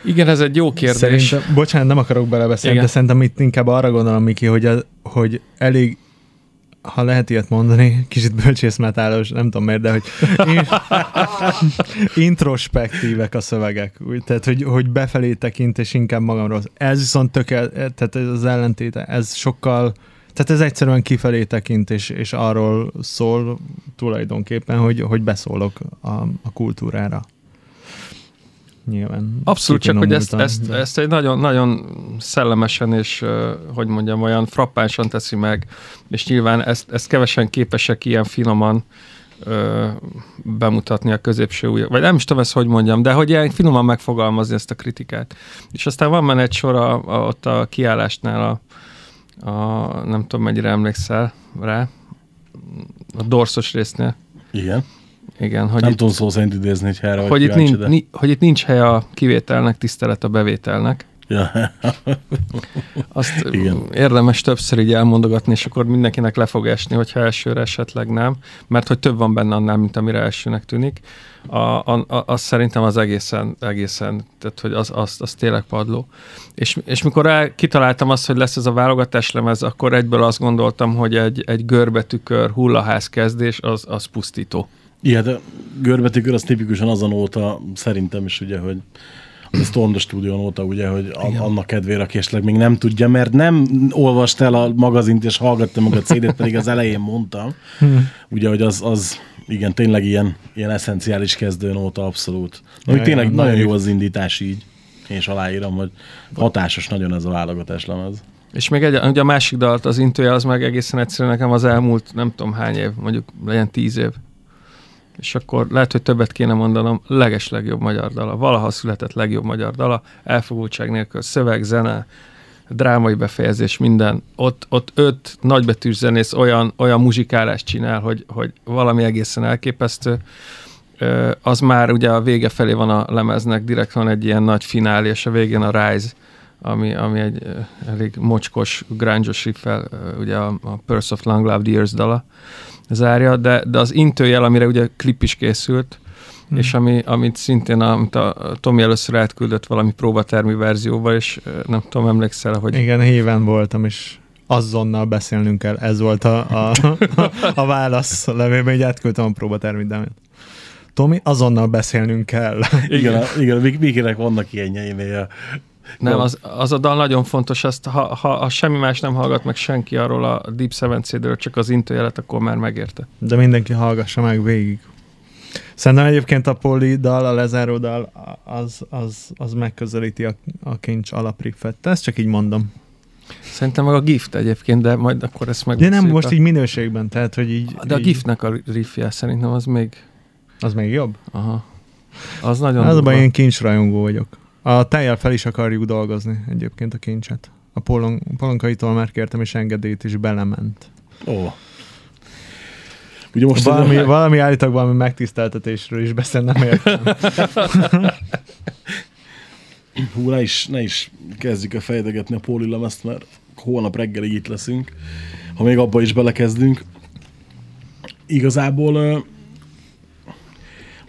S5: Igen, ez egy jó kérdés.
S4: Szerintem, bocsánat, nem akarok belebeszélni,
S5: Igen.
S4: de szerintem itt inkább arra gondolom, Miki, hogy, a, hogy elég ha lehet ilyet mondani, kicsit bölcsészmetálos, nem tudom miért, de hogy in, introspektívek a szövegek, úgy, tehát hogy, hogy befelé tekint, és inkább magamról. Ez viszont tökélet, tehát ez az ellentéte, ez sokkal, tehát ez egyszerűen kifelé tekint, és, és arról szól tulajdonképpen, hogy, hogy beszólok a, a kultúrára. Nyilván.
S5: Abszolút, csak hogy ezt, ezt,
S4: de-
S5: ezt egy nagyon, nagyon szellemesen és, hogy mondjam, olyan frappánsan teszi meg, és nyilván ezt, ezt kevesen képesek ilyen finoman ö, bemutatni a középső új, vagy nem is tudom ezt, hogy mondjam, de hogy ilyen finoman megfogalmazni ezt a kritikát. És aztán van benne egy sor a, a, ott a kiállásnál, a, a, nem tudom mennyire emlékszel rá, a dorszos résznél.
S2: Igen.
S5: Igen, hogy
S2: nem
S5: itt,
S2: tudom szó szerint idézni, hogy helyre
S5: hogy, itt nincs, ni, hogy itt nincs hely a kivételnek, tisztelet a bevételnek.
S2: Ja.
S5: Azt.
S2: Igen.
S5: érdemes többször így elmondogatni, és akkor mindenkinek le fog esni, hogyha elsőre esetleg nem, mert hogy több van benne annál, mint amire elsőnek tűnik. A, a, a, az szerintem az egészen, egészen, tehát hogy az, az, az tényleg padló. És, és mikor el, kitaláltam azt, hogy lesz ez a válogatás lemez, akkor egyből azt gondoltam, hogy egy, egy görbetükör hullaház kezdés, az, az pusztító.
S2: Igen, de görbetükör az tipikusan azon óta, szerintem is ugye, hogy a Storm the Studio óta, ugye, hogy a, annak kedvére, aki esetleg még nem tudja, mert nem olvast el a magazint és hallgatta meg a CD-t, pedig az elején mondtam. ugye, hogy az, az igen, tényleg ilyen, ilyen eszenciális kezdőnóta abszolút. Na,
S4: Ja,
S2: tényleg
S4: ja,
S2: nagyon jó az indítás így. Én is aláírom, hogy hatásos nagyon ez a válogatás lemez.
S5: És még egy, ugye a másik dalt, az intője, az meg egészen egyszerűen nekem az elmúlt nem tudom hány év, mondjuk legyen tíz év. És akkor lehet, hogy többet kéne mondanom, leges legjobb magyar dala, valaha született legjobb magyar dala, elfogultság nélkül, szöveg, zene, drámai befejezés, minden. Ott, ott öt nagybetűs zenész olyan, olyan muzsikálást csinál, hogy, hogy valami egészen elképesztő. Az már ugye a vége felé van a lemeznek, direkt van egy ilyen nagy finálé, és a végén a Rise, ami, ami egy elég mocskos, grunge-os riffel, ugye a, a Purse of Long Loved Years dala zárja, de, de az intőjel, amire ugye klip is készült,
S4: Hmm.
S5: és ami, amit szintén a, amit a Tomi először átküldött valami próbatermi verzióval, és nem tudom, emlékszel, hogy
S4: Igen, híven voltam, és azonnal beszélnünk kell. Ez volt a, a, a válasz levélben, így átküldtem a próbatermidámét. Tomi, azonnal beszélnünk kell.
S2: Igen, a, igen, a Mikinek vannak ilyenjei néha.
S5: Nem, az, az a dal nagyon fontos, ezt, ha, ha, ha semmi más nem hallgat meg senki arról a Deep Seven CD-ről, csak az intőjelet, akkor már megérte.
S4: De mindenki hallgassa meg végig. Szerintem egyébként a poli dal, a lezáró dal, az, az, az megközelíti a, a kincs alapriffet. Ezt csak így mondom.
S5: Szerintem meg a Gift egyébként, de majd akkor ezt meg.
S4: De nem most így minőségben, tehát hogy így...
S5: De a
S4: így,
S5: Giftnek a riffje szerintem az még...
S4: Az még jobb?
S5: Aha. Az nagyon
S4: Az a
S5: durva.
S4: baj, én kincsrajongó vagyok. A tejjel fel is akarjuk dolgozni egyébként a kincset. A polon, polonkaitól már kértem, és engedélyt is belement.
S2: Ó. Ugye most
S4: Valami,
S2: a-
S4: valami állítólag valami megtiszteltetésről is beszél, nem értem.
S2: Hú, ne is, ne is kezdjük el fejtegetni a Póli lemezt, mert holnap reggelig itt leszünk, ha még abba is belekezdünk. Igazából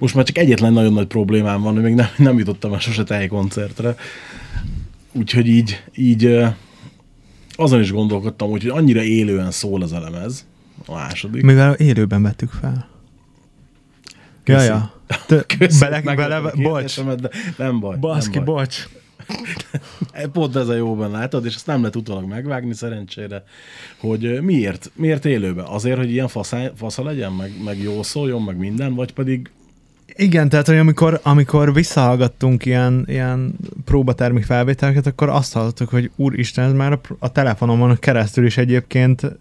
S2: most már csak egyetlen nagyon nagy problémám van, hogy még nem, nem jutottam el sose koncertre. Úgyhogy így, így azon is gondolkodtam, hogy annyira élően szól az a lemez, a második.
S4: Mivel élőben vettük fel.
S2: Köszi.
S4: ja. Te,
S2: Köszönöm,
S4: bele, bele, bocs.
S2: de nem baj.
S4: Baszki,
S2: nem baj.
S4: bocs.
S2: Pont ez a jóban látod, és ezt nem lehet utólag megvágni szerencsére, hogy miért, miért élőben? Azért, hogy ilyen fasza, fasza legyen, meg, meg jó szóljon, meg minden, vagy pedig
S4: Igen, tehát hogy amikor, amikor visszahallgattunk ilyen, ilyen próbatermi felvételeket, akkor azt hallottuk, hogy úristen, ez már a, a telefonomon keresztül is egyébként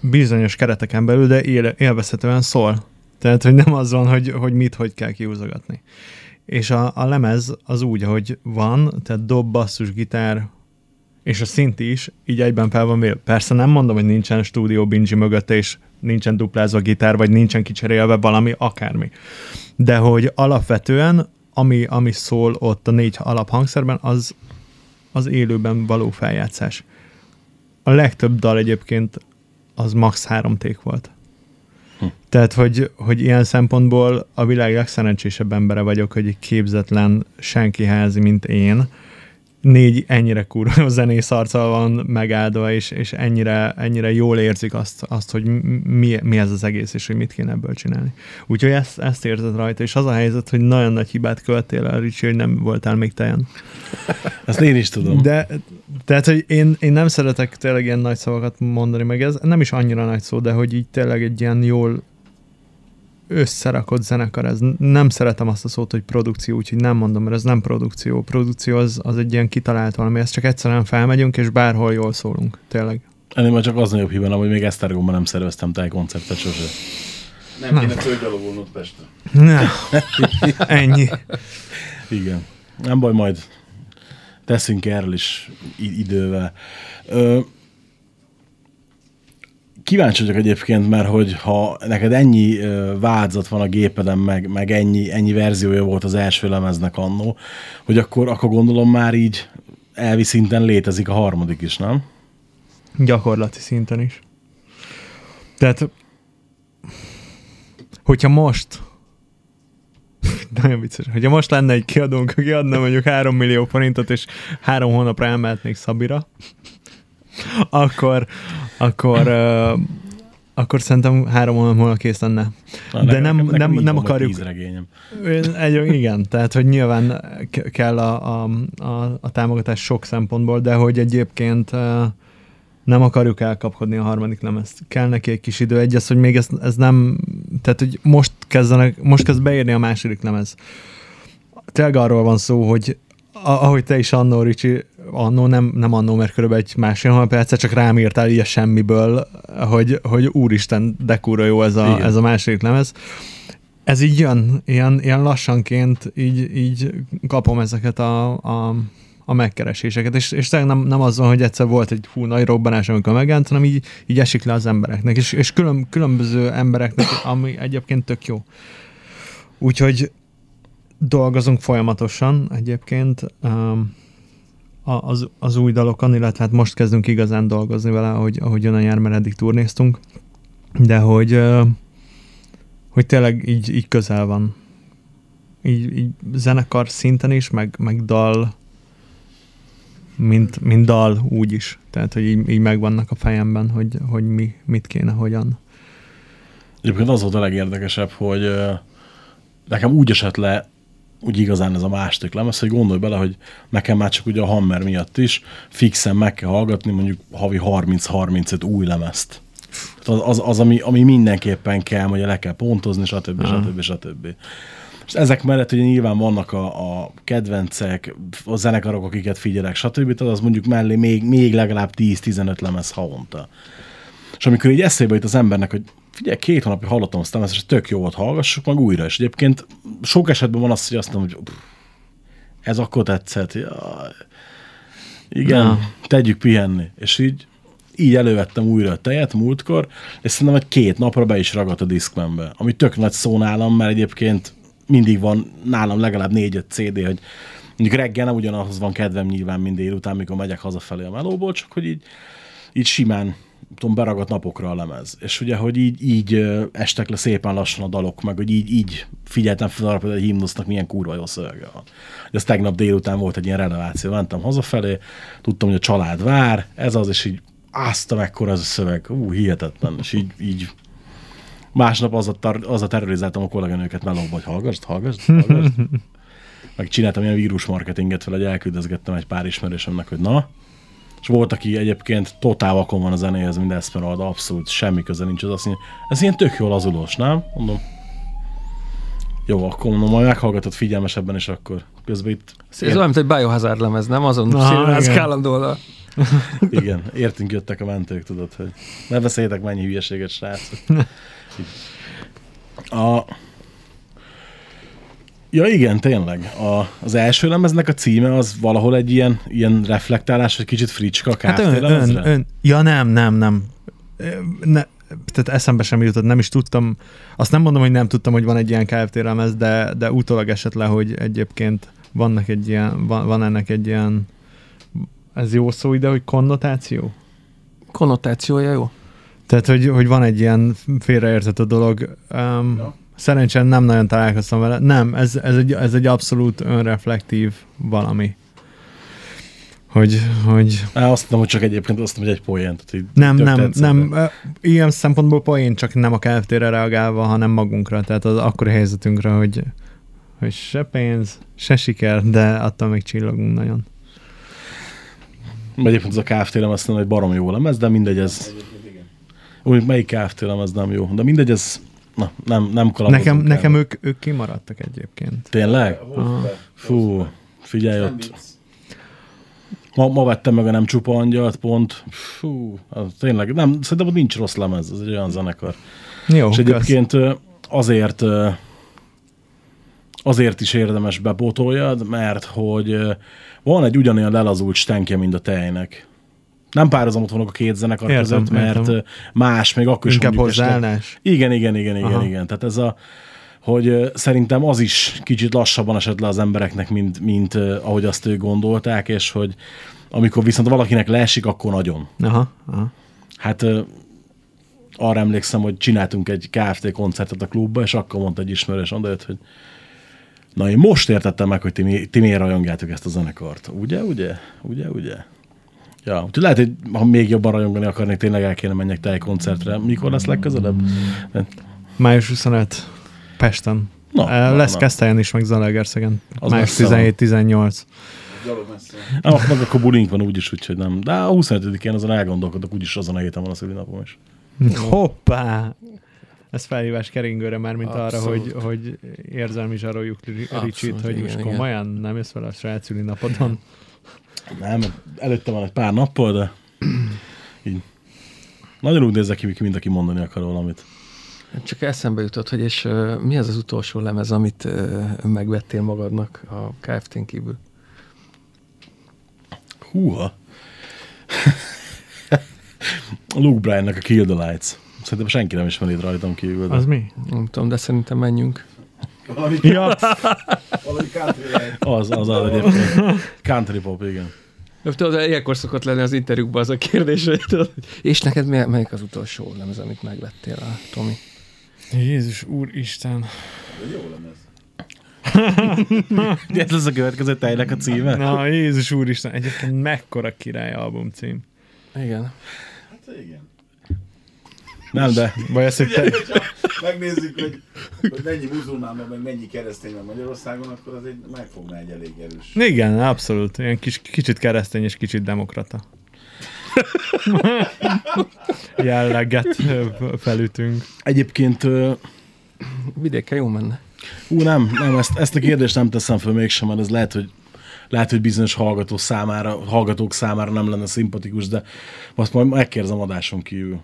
S4: bizonyos kereteken belül, de él, élvezhetően szól. Tehát, hogy nem az van, hogy, hogy mit, hogy kell kiúzogatni. És a, a lemez az úgy, ahogy van, tehát dob, basszus, gitár, és a szint is így egyben fel van véve. Persze nem mondom, hogy nincsen stúdió Bingy mögött, és nincsen duplázva gitár, vagy nincsen kicserélve valami, akármi. De hogy alapvetően, ami, ami szól ott a négy alaphangszerben, az, az élőben való feljátszás. A legtöbb dal egyébként az max. három ték volt. Tehát, hogy, hogy ilyen szempontból a világ legszerencsésebb embere vagyok, hogy egy képzetlen senki házi, mint én, négy ennyire kurva zenész arccal van megáldva, és, és ennyire, ennyire jól érzik azt, azt hogy mi, mi ez az egész, és hogy mit kéne ebből csinálni. Úgyhogy ezt, ezt érzed rajta, és az a helyzet, hogy nagyon nagy hibát követtél el, Ricsi, hogy nem voltál még tejen.
S2: Ezt én is tudom.
S4: De, tehát, hogy én, én nem szeretek tényleg ilyen nagy szavakat mondani, meg ez nem is annyira nagy szó, de hogy így tényleg egy ilyen jól összerakott zenekar, ez nem szeretem azt a szót, hogy produkció, úgyhogy nem mondom, mert ez nem produkció. Produkció az, az egy ilyen kitalált valami, ez csak egyszerűen felmegyünk, és bárhol jól szólunk, tényleg.
S2: Ennél már csak az nagyobb hiba, hogy még Esztergomban nem szerveztem koncertet sose. Nem kéne tőgyalogolnod Pesten.
S4: Na, ennyi.
S2: Igen. Nem baj, majd teszünk erről is idővel. Ö, kíváncsi vagyok egyébként, mert hogy ha neked ennyi vázat van a gépeden, meg, meg ennyi, ennyi verziója volt az első lemeznek annó, hogy akkor, akkor gondolom már így elvi szinten létezik a harmadik is, nem?
S4: Gyakorlati szinten is. Tehát, hogyha most nagyon vicces. Hogyha most lenne egy kiadónk, aki adna mondjuk 3 millió forintot, és három hónapra elmehetnék Szabira, akkor, akkor, uh, akkor szerintem három hónap múlva kész lenne. Na, De nem, nem, nem akarjuk... Egy, igen, tehát hogy nyilván kell a, a, a, a támogatás sok szempontból, de hogy egyébként uh, nem akarjuk elkapkodni a harmadik lemezt. Kell neki egy kis idő. Egy az, hogy még ez, ez nem... Tehát, hogy most kezdenek, most kezd beérni a második lemez. Tényleg arról van szó, hogy ahogy te is annó, Ricsi, annó, nem, nem annó, mert körülbelül egy másfél percet csak rám írtál így a semmiből, hogy, hogy úristen, de kurva jó ez a, ez a második lemez. Ez így jön, ilyen, ilyen lassanként így, így kapom ezeket a, a, a megkereséseket, és, és nem, nem az van, hogy egyszer volt egy hú, nagy robbanás, amikor megjelent, hanem így, így esik le az embereknek, és, és külön, különböző embereknek, ami egyébként tök jó. Úgyhogy dolgozunk folyamatosan egyébként um, az, az új dalokon, illetve hát most kezdünk igazán dolgozni vele, ahogy, ahogy jön a nyár, mert eddig turnéztunk, de hogy, hogy tényleg így, így közel van. Így, így zenekar szinten is, meg, meg dal, mint, mint dal úgy is. Tehát, hogy így, így megvannak a fejemben, hogy, hogy mi, mit kéne, hogyan.
S2: Egyébként az volt a legérdekesebb, hogy nekem úgy esett le úgy igazán ez a második lemez, hogy gondolj bele, hogy nekem már csak ugye a Hammer miatt is fixen meg kell hallgatni mondjuk havi 30-35 új lemezt. Az, az, az ami, ami mindenképpen kell, hogy le kell pontozni, stb. stb. stb. stb. És ezek mellett ugye nyilván vannak a, a kedvencek, a zenekarok, akiket figyelek, stb. Tehát az mondjuk mellé még, még legalább 10-15 lemez havonta. És amikor így eszébe jut az embernek, hogy figyelj, két hónapja hallottam azt ezt, és tök jó volt, hallgassuk meg újra. És egyébként sok esetben van az, hogy azt mondom, hogy ez akkor tetszett. Ja, igen, Na. tegyük pihenni. És így, így elővettem újra a tejet múltkor, és szerintem egy két napra be is ragadt a Discmanbe, ami tök nagy szó nálam, mert egyébként mindig van nálam legalább négy-öt CD, hogy mondjuk reggel nem ugyanahhoz van kedvem nyilván, mint délután, mikor megyek hazafelé a melóból, csak hogy így, így simán tudom, beragadt napokra a lemez. És ugye, hogy így, így estek le szépen lassan a dalok, meg hogy így, így figyeltem fel arra, hogy a himnusznak milyen kurva jó szövege van. Ez tegnap délután volt egy ilyen releváció, mentem hazafelé, tudtam, hogy a család vár, ez az, és így ázta mekkora ez a szöveg, ú, hihetetlen, és így, így másnap az a, tar- az a terrorizáltam a kolléganőket melóba, hogy hallgassd, hallgassd, hallgassd. Meg csináltam ilyen vírusmarketinget fel, hogy elküldözgettem egy pár ismerősömnek, hogy na, és volt, aki egyébként totál vakon van a zenéhez, mint Esmeralda, abszolút semmi köze nincs az azt mondja, ez ilyen tök jó lazulós, nem? Mondom, jó, akkor mondom, majd meghallgatod figyelmesebben, és akkor közben itt...
S5: Ez olyan, mint egy Biohazard lemez, nem? Azon színház oldal.
S2: Igen, értünk jöttek a mentők, tudod, hogy ne beszéljetek mennyi hülyeséget, srácok. A, Ja igen, tényleg. A, az első lemeznek a címe az valahol egy ilyen, ilyen reflektálás, hogy kicsit fricska a hát ön, ön, ön,
S4: Ja nem, nem, nem. Ne, tehát eszembe sem jutott, nem is tudtam, azt nem mondom, hogy nem tudtam, hogy van egy ilyen KFT lemez, de, de utólag esett le, hogy egyébként vannak egy ilyen, van, van ennek egy ilyen, ez jó szó ide, hogy konnotáció?
S5: Konnotációja jó.
S4: Tehát, hogy, hogy van egy ilyen félreértett dolog. Um,
S1: Ja.
S4: Szerencsére nem nagyon találkoztam vele. Nem, ez, ez, egy, ez egy abszolút önreflektív valami. Hogy, hogy
S2: Á, azt mondom, hogy csak egyébként azt mondom, hogy egy poén. Tehát
S4: nem, nem, nem, ilyen szempontból poén csak nem a KFT-re reagálva, hanem magunkra, tehát az akkori helyzetünkre, hogy, hogy se pénz, se siker, de attól még csillogunk nagyon.
S2: Egyébként az a KFT lemez nem egy barom jó lemez, de mindegy, ez... Úgy, melyik KFT lemez nem jó, de mindegy, ez... Na, nem, nem
S4: Nekem,
S2: el.
S4: nekem ők, ők kimaradtak egyébként.
S2: Tényleg?
S4: Aha.
S2: Fú, figyelj ott. Ma, ma vettem meg a Nem Csupa Angyalt, pont. Fú, az tényleg, nem, szerintem ott nincs rossz lemez, ez egy olyan zenekar.
S4: Jó,
S2: És
S4: kösz.
S2: egyébként ö, azért azért is érdemes bepótoljad, mert hogy van egy ugyanolyan lelazult stenkje, mint a tejnek. Nem párhuzamot vonok a két zenekar
S4: Értem,
S2: között, mert
S4: értem.
S2: más, még akkor is
S4: Inkább hozzáállás?
S2: igen, igen, igen, igen,
S4: Aha.
S2: igen. Tehát ez a, hogy szerintem az is kicsit lassabban esett le az embereknek, mint, mint ahogy azt ők gondolták, és hogy amikor viszont valakinek leesik, akkor nagyon.
S4: Aha, aha.
S2: Hát arra emlékszem, hogy csináltunk egy KFT koncertet a klubba, és akkor mondta egy ismerős, oda hogy na én most értettem meg, hogy ti, mi- ti miért rajongjátok ezt a zenekart. Ugye, ugye? Ugye, ugye? Ja, úgyhogy lehet, hogy ha még jobban rajongani akarnék, tényleg el kéne menjek tej koncertre. Mikor lesz legközelebb?
S4: Május 25. Pesten.
S2: Na,
S4: Na,
S2: na,
S4: lesz
S2: na.
S4: Keszthelyen is, meg Zalaegerszegen. Május
S2: messze van.
S4: 17-18.
S1: Gyalog messze.
S2: Ah, meg akkor bulink van úgyis, úgyhogy nem. De a 25-én azon elgondolkodok, úgyis azon a héten van a szülinapom is.
S4: Hoppá! Ez felhívás keringőre már, mint arra,
S5: Abszolút.
S4: hogy, hogy érzelmi zsaroljuk Ricsit, hogy
S5: igen,
S4: most
S5: igen.
S4: komolyan nem jössz vele a saját szülinapodon.
S2: Nem, előtte van egy pár nappal, de így. Nagyon úgy nézek ki, mint aki mondani akar valamit.
S5: Csak eszembe jutott, hogy és uh, mi az az utolsó lemez, amit uh, megvettél magadnak a KFT-n kívül?
S2: Húha. Luke Bryan-nak a Kill the Lights. Szerintem senki nem ismeri rajtam kívül. De
S4: Az mi?
S5: Nem tudom, de szerintem menjünk.
S1: Valami,
S4: Ja,
S1: valami country
S2: az, az az egyébként. Country pop, igen.
S5: Tudod, ilyenkor szokott lenni az interjúkban az a kérdés, hogy tudod, és neked mely- melyik az utolsó lemez, amit megvettél a Tomi?
S4: Jézus úristen.
S1: Ez jó lemez.
S2: Ez lesz a következő tejnek a címe?
S4: Na, Jézus úristen. Egyébként mekkora király album cím.
S5: Igen.
S1: Hát igen.
S2: Nem, de
S4: Vagy ez, hogy te...
S1: Megnézzük, hogy, hogy mennyi muzulmán van, meg mennyi keresztény van Magyarországon, akkor az egy, megfogná egy elég erős.
S4: Igen, abszolút. Ilyen kis, kicsit keresztény és kicsit demokrata. Jelleget felütünk.
S2: egyébként ö,
S5: Vidéken jó menne.
S2: Hú, nem, nem, ezt, ezt a kérdést nem teszem fel mégsem, mert ez lehet, hogy lehet, hogy bizonyos hallgató számára, hallgatók számára nem lenne szimpatikus, de azt majd megkérdezem adáson kívül.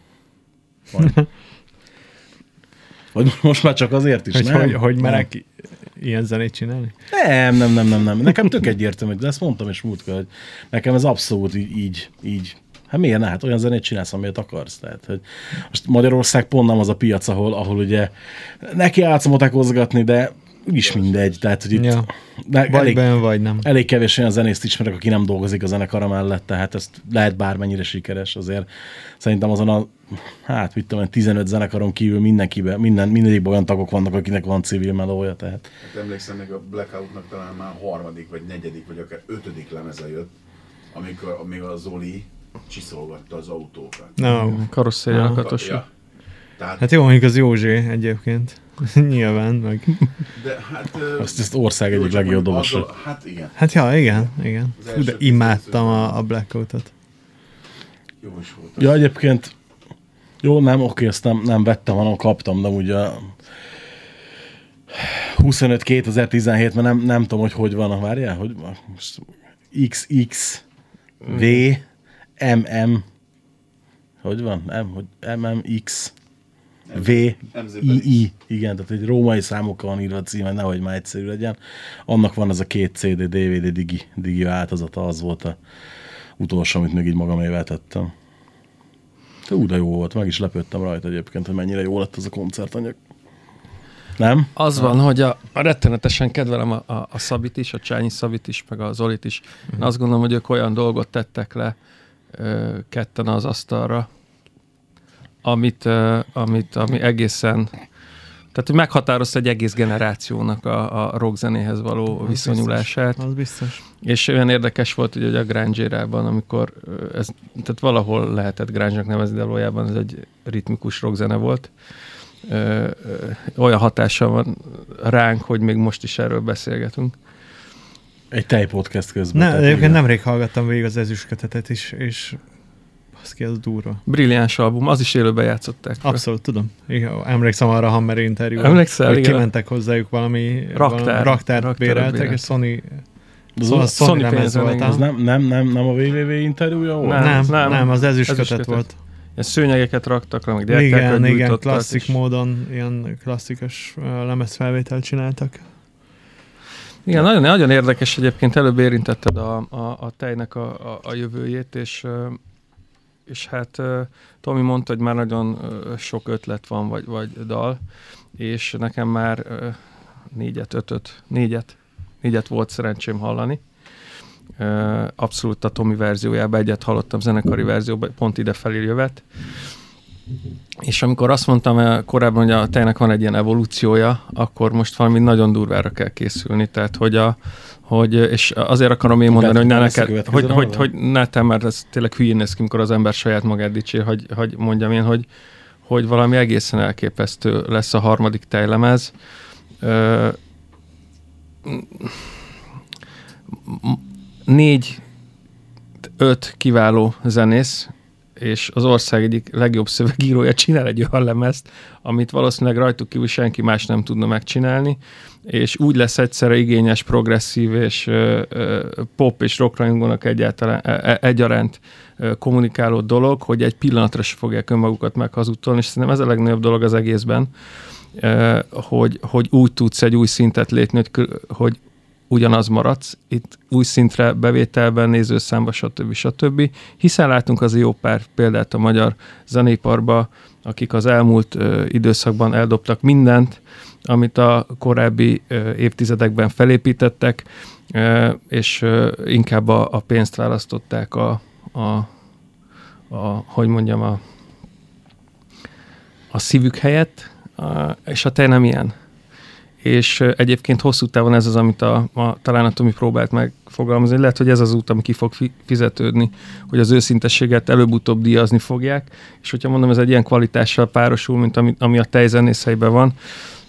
S2: Vagy, vagy most már csak azért is,
S4: Hogy,
S2: nem?
S4: hogy, hogy
S2: Nem.
S4: merek ilyen zenét csinálni?
S2: Nem, nem, nem, nem, nem. Nekem tök egyértelmű, de ezt mondtam is múltkor, hogy nekem ez abszolút így, így, így Hát miért ne? Hát olyan zenét csinálsz, amilyet akarsz. Tehát, hogy most Magyarország pont nem az a piac, ahol, ahol ugye neki átszomatakozgatni, de úgyis mindegy. Tehát, hogy itt
S4: Ja.
S2: de
S4: Vagy
S2: elég,
S4: benne, vagy nem.
S2: elég kevés olyan zenészt ismerek, aki nem dolgozik a zenekara mellett, tehát ezt lehet bármennyire sikeres azért. Szerintem azon a, hát mit tudom, én, 15 zenekaron kívül mindenkiben, minden, mindegyikben olyan tagok vannak, akinek van civil melója, tehát
S1: Hát emlékszem még a Blackoutnak talán már harmadik, vagy negyedik, vagy akár ötödik lemeze jött, amikor, amikor a Zoli csiszolgatta az autókat.
S4: No.
S5: Karosszéria lakatos.
S1: Ja. Tehát,
S4: Hát jó, mondjuk az Józsé egyébként. Nyilván, meg...
S1: de hát...
S2: azt, ezt ország egyik legjobb dobosa.
S1: Hát igen,
S4: Hát ja, igen, igen. Fú, de imádtam a, a Blackoutot.
S1: jó is volt.
S2: Ja, egyébként jó, nem, oké, ezt nem, nem vettem, hanem kaptam, de ugye 25 2017, mert nem, nem tudom, hogy hogy van, várjál, hogy? Most XX V MM hogy van? M, hogy MMX V I I igen, tehát egy római számokkal van írva a címe, nehogy már egyszerű legyen. Annak van ez a két CD, DVD, digi, digi változata, az volt a utolsó, amit még így magamével tettem. Úgy, de jó volt, meg is lepődtem rajta egyébként, hogy mennyire jó lett ez a koncertanyag. Nem?
S5: Az van, hogy a, a rettenetesen kedvelem a, a, a Szabit is, a Csányi Szabit is, meg a Zolit is. Én azt gondolom, hogy ők olyan dolgot tettek le ö, ketten az asztalra, amit, uh, amit ami egészen tehát, hogy meghatározta egy egész generációnak a, a rockzenéhez való
S4: Az
S5: viszonyulását.
S4: Biztos, az biztos.
S5: És olyan érdekes volt, hogy a grunge amikor ez, tehát valahol lehetett grunge nevezni, de valójában ez egy ritmikus rockzene volt. Ö, ö, olyan hatása van ránk, hogy még most is erről beszélgetünk.
S2: Egy tejpodcast közben.
S4: Ne, egyébként
S2: igen.
S4: nemrég hallgattam végig az ezüstkötetet is, és baszki, az durva.
S5: Brilliáns album, az is élőben játszották.
S4: Abszolút tudom. Igen, emlékszem arra a Hammer interjúra.
S5: Emlékszel,
S4: Hogy
S5: igen.
S4: kimentek hozzájuk valami
S5: Raktár.
S4: valami raktárt béreltek, és Sony,
S2: Az
S4: Sony,
S2: az-
S4: Sony,
S5: Sony
S4: lemez
S5: pénzen,
S4: volt.
S2: Az nem, nem, nem, nem a WWW interjúja volt?
S5: Nem.
S4: Nem,
S5: nem,
S4: nem, az ezüstkötet
S5: ezüstkötet.
S4: volt.
S5: Ilyen szőnyegeket raktak rá, meg
S4: Igen, igen, klasszik
S5: és-
S4: módon ilyen klasszikus uh, lemezfelvételt csináltak.
S5: Igen, nagyon, nagyon érdekes egyébként, előbb érintetted a, a, a tejnek a, a, a jövőjét, és, és hát Tomi mondta, hogy már nagyon sok ötlet van, vagy, vagy dal, és nekem már négyet, ötöt, négyet, négyet volt szerencsém hallani. Abszolút a Tomi verziójában, egyet hallottam zenekari verzióban, pont ide felé jövet. És amikor azt mondtam eh, korábban, hogy a tejnek van egy ilyen evolúciója, akkor most valami nagyon durvára kell készülni. Tehát, hogy a, hogy, és azért akarom én mondani, hogy ne neked, hogy, hogy, hogy ne te, mert ez tényleg hülyén néz ki, amikor az ember saját magát dicsér, hogy, hogy mondjam én, hogy, hogy valami egészen elképesztő lesz a harmadik tejlemez. Ö, négy, öt kiváló zenész, és az ország egyik legjobb szövegírója csinál egy olyan lemezt, amit valószínűleg rajtuk kívül senki más nem tudna megcsinálni, és úgy lesz egyszerre igényes, progresszív és ö, ö, pop és rock rajongónak egyáltalán e- e- egyaránt ö, kommunikáló dolog, hogy egy pillanatra se fogják önmagukat meghazudtolni, és szerintem ez a legnagyobb dolog az egészben, hogy, hogy úgy tudsz egy új szintet lépni, hogy, hogy ugyanaz maradsz, itt új szintre bevételben, nézőszámba, stb. stb. Hiszen látunk az jó pár példát a magyar zenéparba, akik az elmúlt ö, időszakban eldobtak mindent, amit a korábbi ö, évtizedekben felépítettek, ö, és ö, inkább a, a pénzt választották a, a, a, hogy mondjam, a, a szívük helyett, a, és a te nem ilyen és egyébként hosszú távon ez az, amit a, a talán a Tomi próbált megfogalmazni, lehet, hogy ez az út, ami ki fog fi- fizetődni, hogy az őszintességet előbb-utóbb díjazni fogják, és hogyha mondom, ez egy ilyen kvalitással párosul, mint ami, ami a tejzenészeiben van,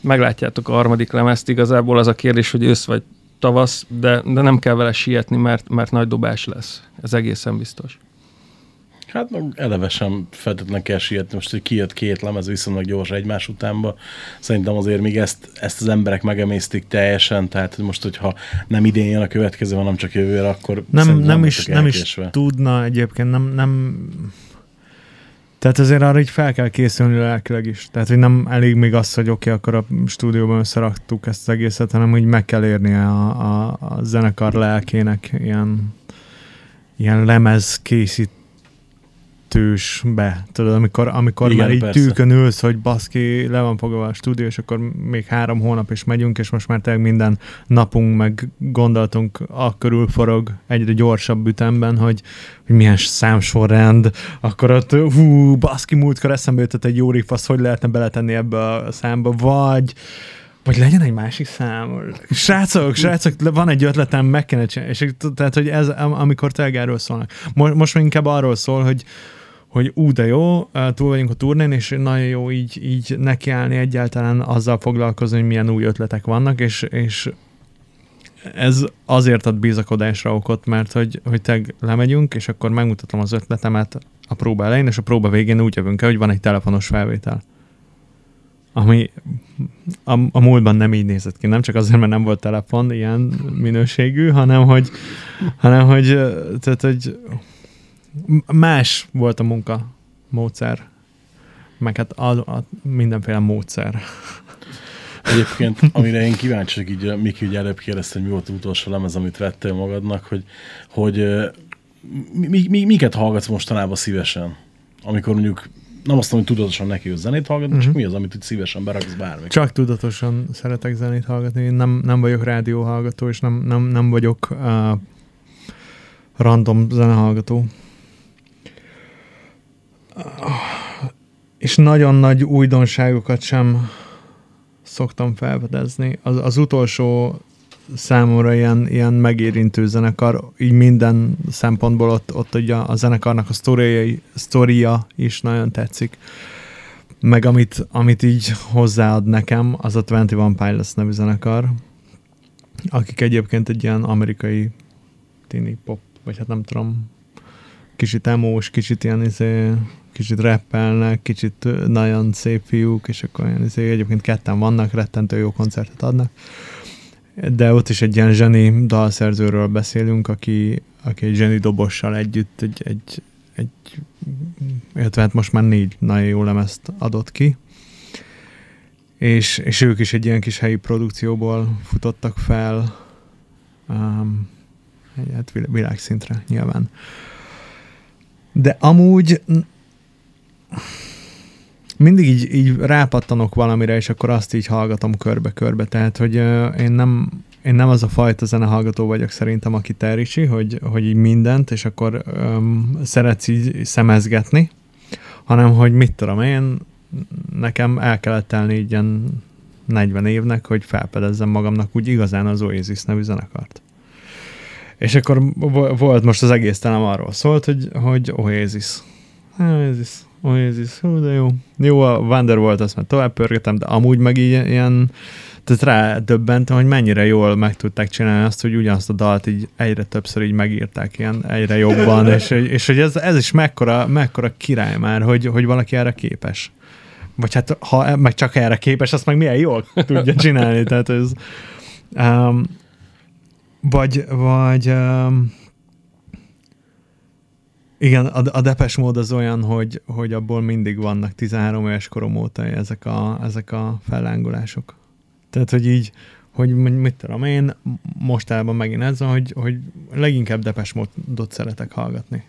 S5: meglátjátok a harmadik lemezt, igazából az a kérdés, hogy ősz vagy tavasz, de, de nem kell vele sietni, mert, mert nagy dobás lesz. Ez egészen biztos.
S2: Hát meg eleve sem feltétlenül kell sietni. Most, hogy kijött két lemez viszonylag gyors egymás utánba, szerintem azért még ezt, ezt az emberek megemésztik teljesen, tehát hogy most, hogyha nem idén jön a következő, hanem csak jövőre, akkor
S4: Nem, nem, is, nem is tudna egyébként, nem, nem... Tehát azért arra így fel kell készülni lelkileg is. Tehát, hogy nem elég még az, hogy oké, okay, akkor a stúdióban összeraktuk ezt az egészet, hanem hogy meg kell érnie a, a, a zenekar lelkének ilyen, ilyen lemez készítősbe. Tudod, amikor, amikor
S2: Igen,
S4: már így
S2: persze.
S4: tűkön ülsz, hogy baszki, le van fogva a stúdió, és akkor még három hónap is megyünk, és most már tényleg minden napunk, meg gondolatunk a körül forog egyre gyorsabb ütemben, hogy, hogy milyen számsorrend, akkor ott hú, baszki, múltkor eszembe jutott egy jó riff, azt hogy lehetne beletenni ebbe a számba, vagy vagy legyen egy másik szám. Srácok, srácok, van egy ötletem, meg kéne csinálni. És tehát, hogy ez, am- amikor erről szólnak. Most, most inkább arról szól, hogy hogy ú, de jó, túl vagyunk a turnén, és nagyon jó így, így nekiállni egyáltalán azzal foglalkozni, hogy milyen új ötletek vannak, és, és ez azért ad bizakodásra okot, mert hogy, hogy te lemegyünk, és akkor megmutatom az ötletemet a próba elején, és a próba végén úgy jövünk el, hogy van egy telefonos felvétel. Ami a, a múltban nem így nézett ki. Nem csak azért, mert nem volt telefon ilyen minőségű, hanem hogy, hanem hogy, tehát, hogy más volt a munka módszer, meg hát a, a mindenféle módszer.
S2: Egyébként, amire én kíváncsi vagyok, így Miki ugye előbb kérdezte, hogy mi volt az utolsó lemez, amit vettél magadnak, hogy, hogy ö, mi, mi, miket hallgatsz mostanában szívesen? Amikor mondjuk, nem azt mondom, hogy tudatosan neki hogy zenét hallgatni, uh-huh. csak mi az, amit úgy szívesen beraksz bármi?
S4: Csak tudatosan szeretek zenét hallgatni. Én nem, nem vagyok rádióhallgató, és nem, nem, nem vagyok uh, random zenehallgató. És nagyon nagy újdonságokat sem szoktam felfedezni. Az, az utolsó számomra ilyen, ilyen megérintő zenekar, így minden szempontból ott, ott ugye a zenekarnak a sztoria, sztoria is nagyon tetszik. Meg amit, amit így hozzáad nekem, az a 21 Pilots nevű zenekar, akik egyébként egy ilyen amerikai tini pop, vagy hát nem tudom, kicsit emós, kicsit ilyen izé, kicsit rappelnek, kicsit nagyon szép fiúk, és akkor ilyen izé, egyébként ketten vannak, rettentő jó koncertet adnak. De ott is egy ilyen zseni dalszerzőről beszélünk, aki, aki egy zseni dobossal együtt egy, egy, egy illetve hát most már négy nagyon jó lemezt adott ki. És, és ők is egy ilyen kis helyi produkcióból futottak fel, um, hát világszintre nyilván. De amúgy mindig így, így rápattanok valamire, és akkor azt így hallgatom körbe-körbe. Tehát, hogy uh, én nem én nem az a fajta zenehallgató vagyok szerintem, aki tericsi, hogy, hogy így mindent, és akkor um, szeretsz így szemezgetni, hanem hogy mit tudom én, nekem el kellett telni így ilyen 40 évnek, hogy felpedezzem magamnak úgy igazán az Oasis nevű zenekart. És akkor volt most az egész telem arról szólt, hogy, hogy Oasis. Oasis, Oasis, hú, de jó. Jó, a Wonder volt, azt már tovább pörgetem, de amúgy meg így ilyen, tehát rá döbbentem, hogy mennyire jól meg tudták csinálni azt, hogy ugyanazt a dalt így egyre többször így megírták ilyen egyre jobban, és, és hogy ez, ez is mekkora, mekkora király már, hogy, hogy valaki erre képes. Vagy hát, ha meg csak erre képes, azt meg milyen jól tudja csinálni. Tehát ez, um, vagy, vagy um, igen, a, a depes mód az olyan, hogy, hogy abból mindig vannak 13 éves korom óta ezek a, ezek a fellángolások. Tehát, hogy így, hogy mit tudom én, mostában megint ez hogy, hogy leginkább depes módot szeretek hallgatni.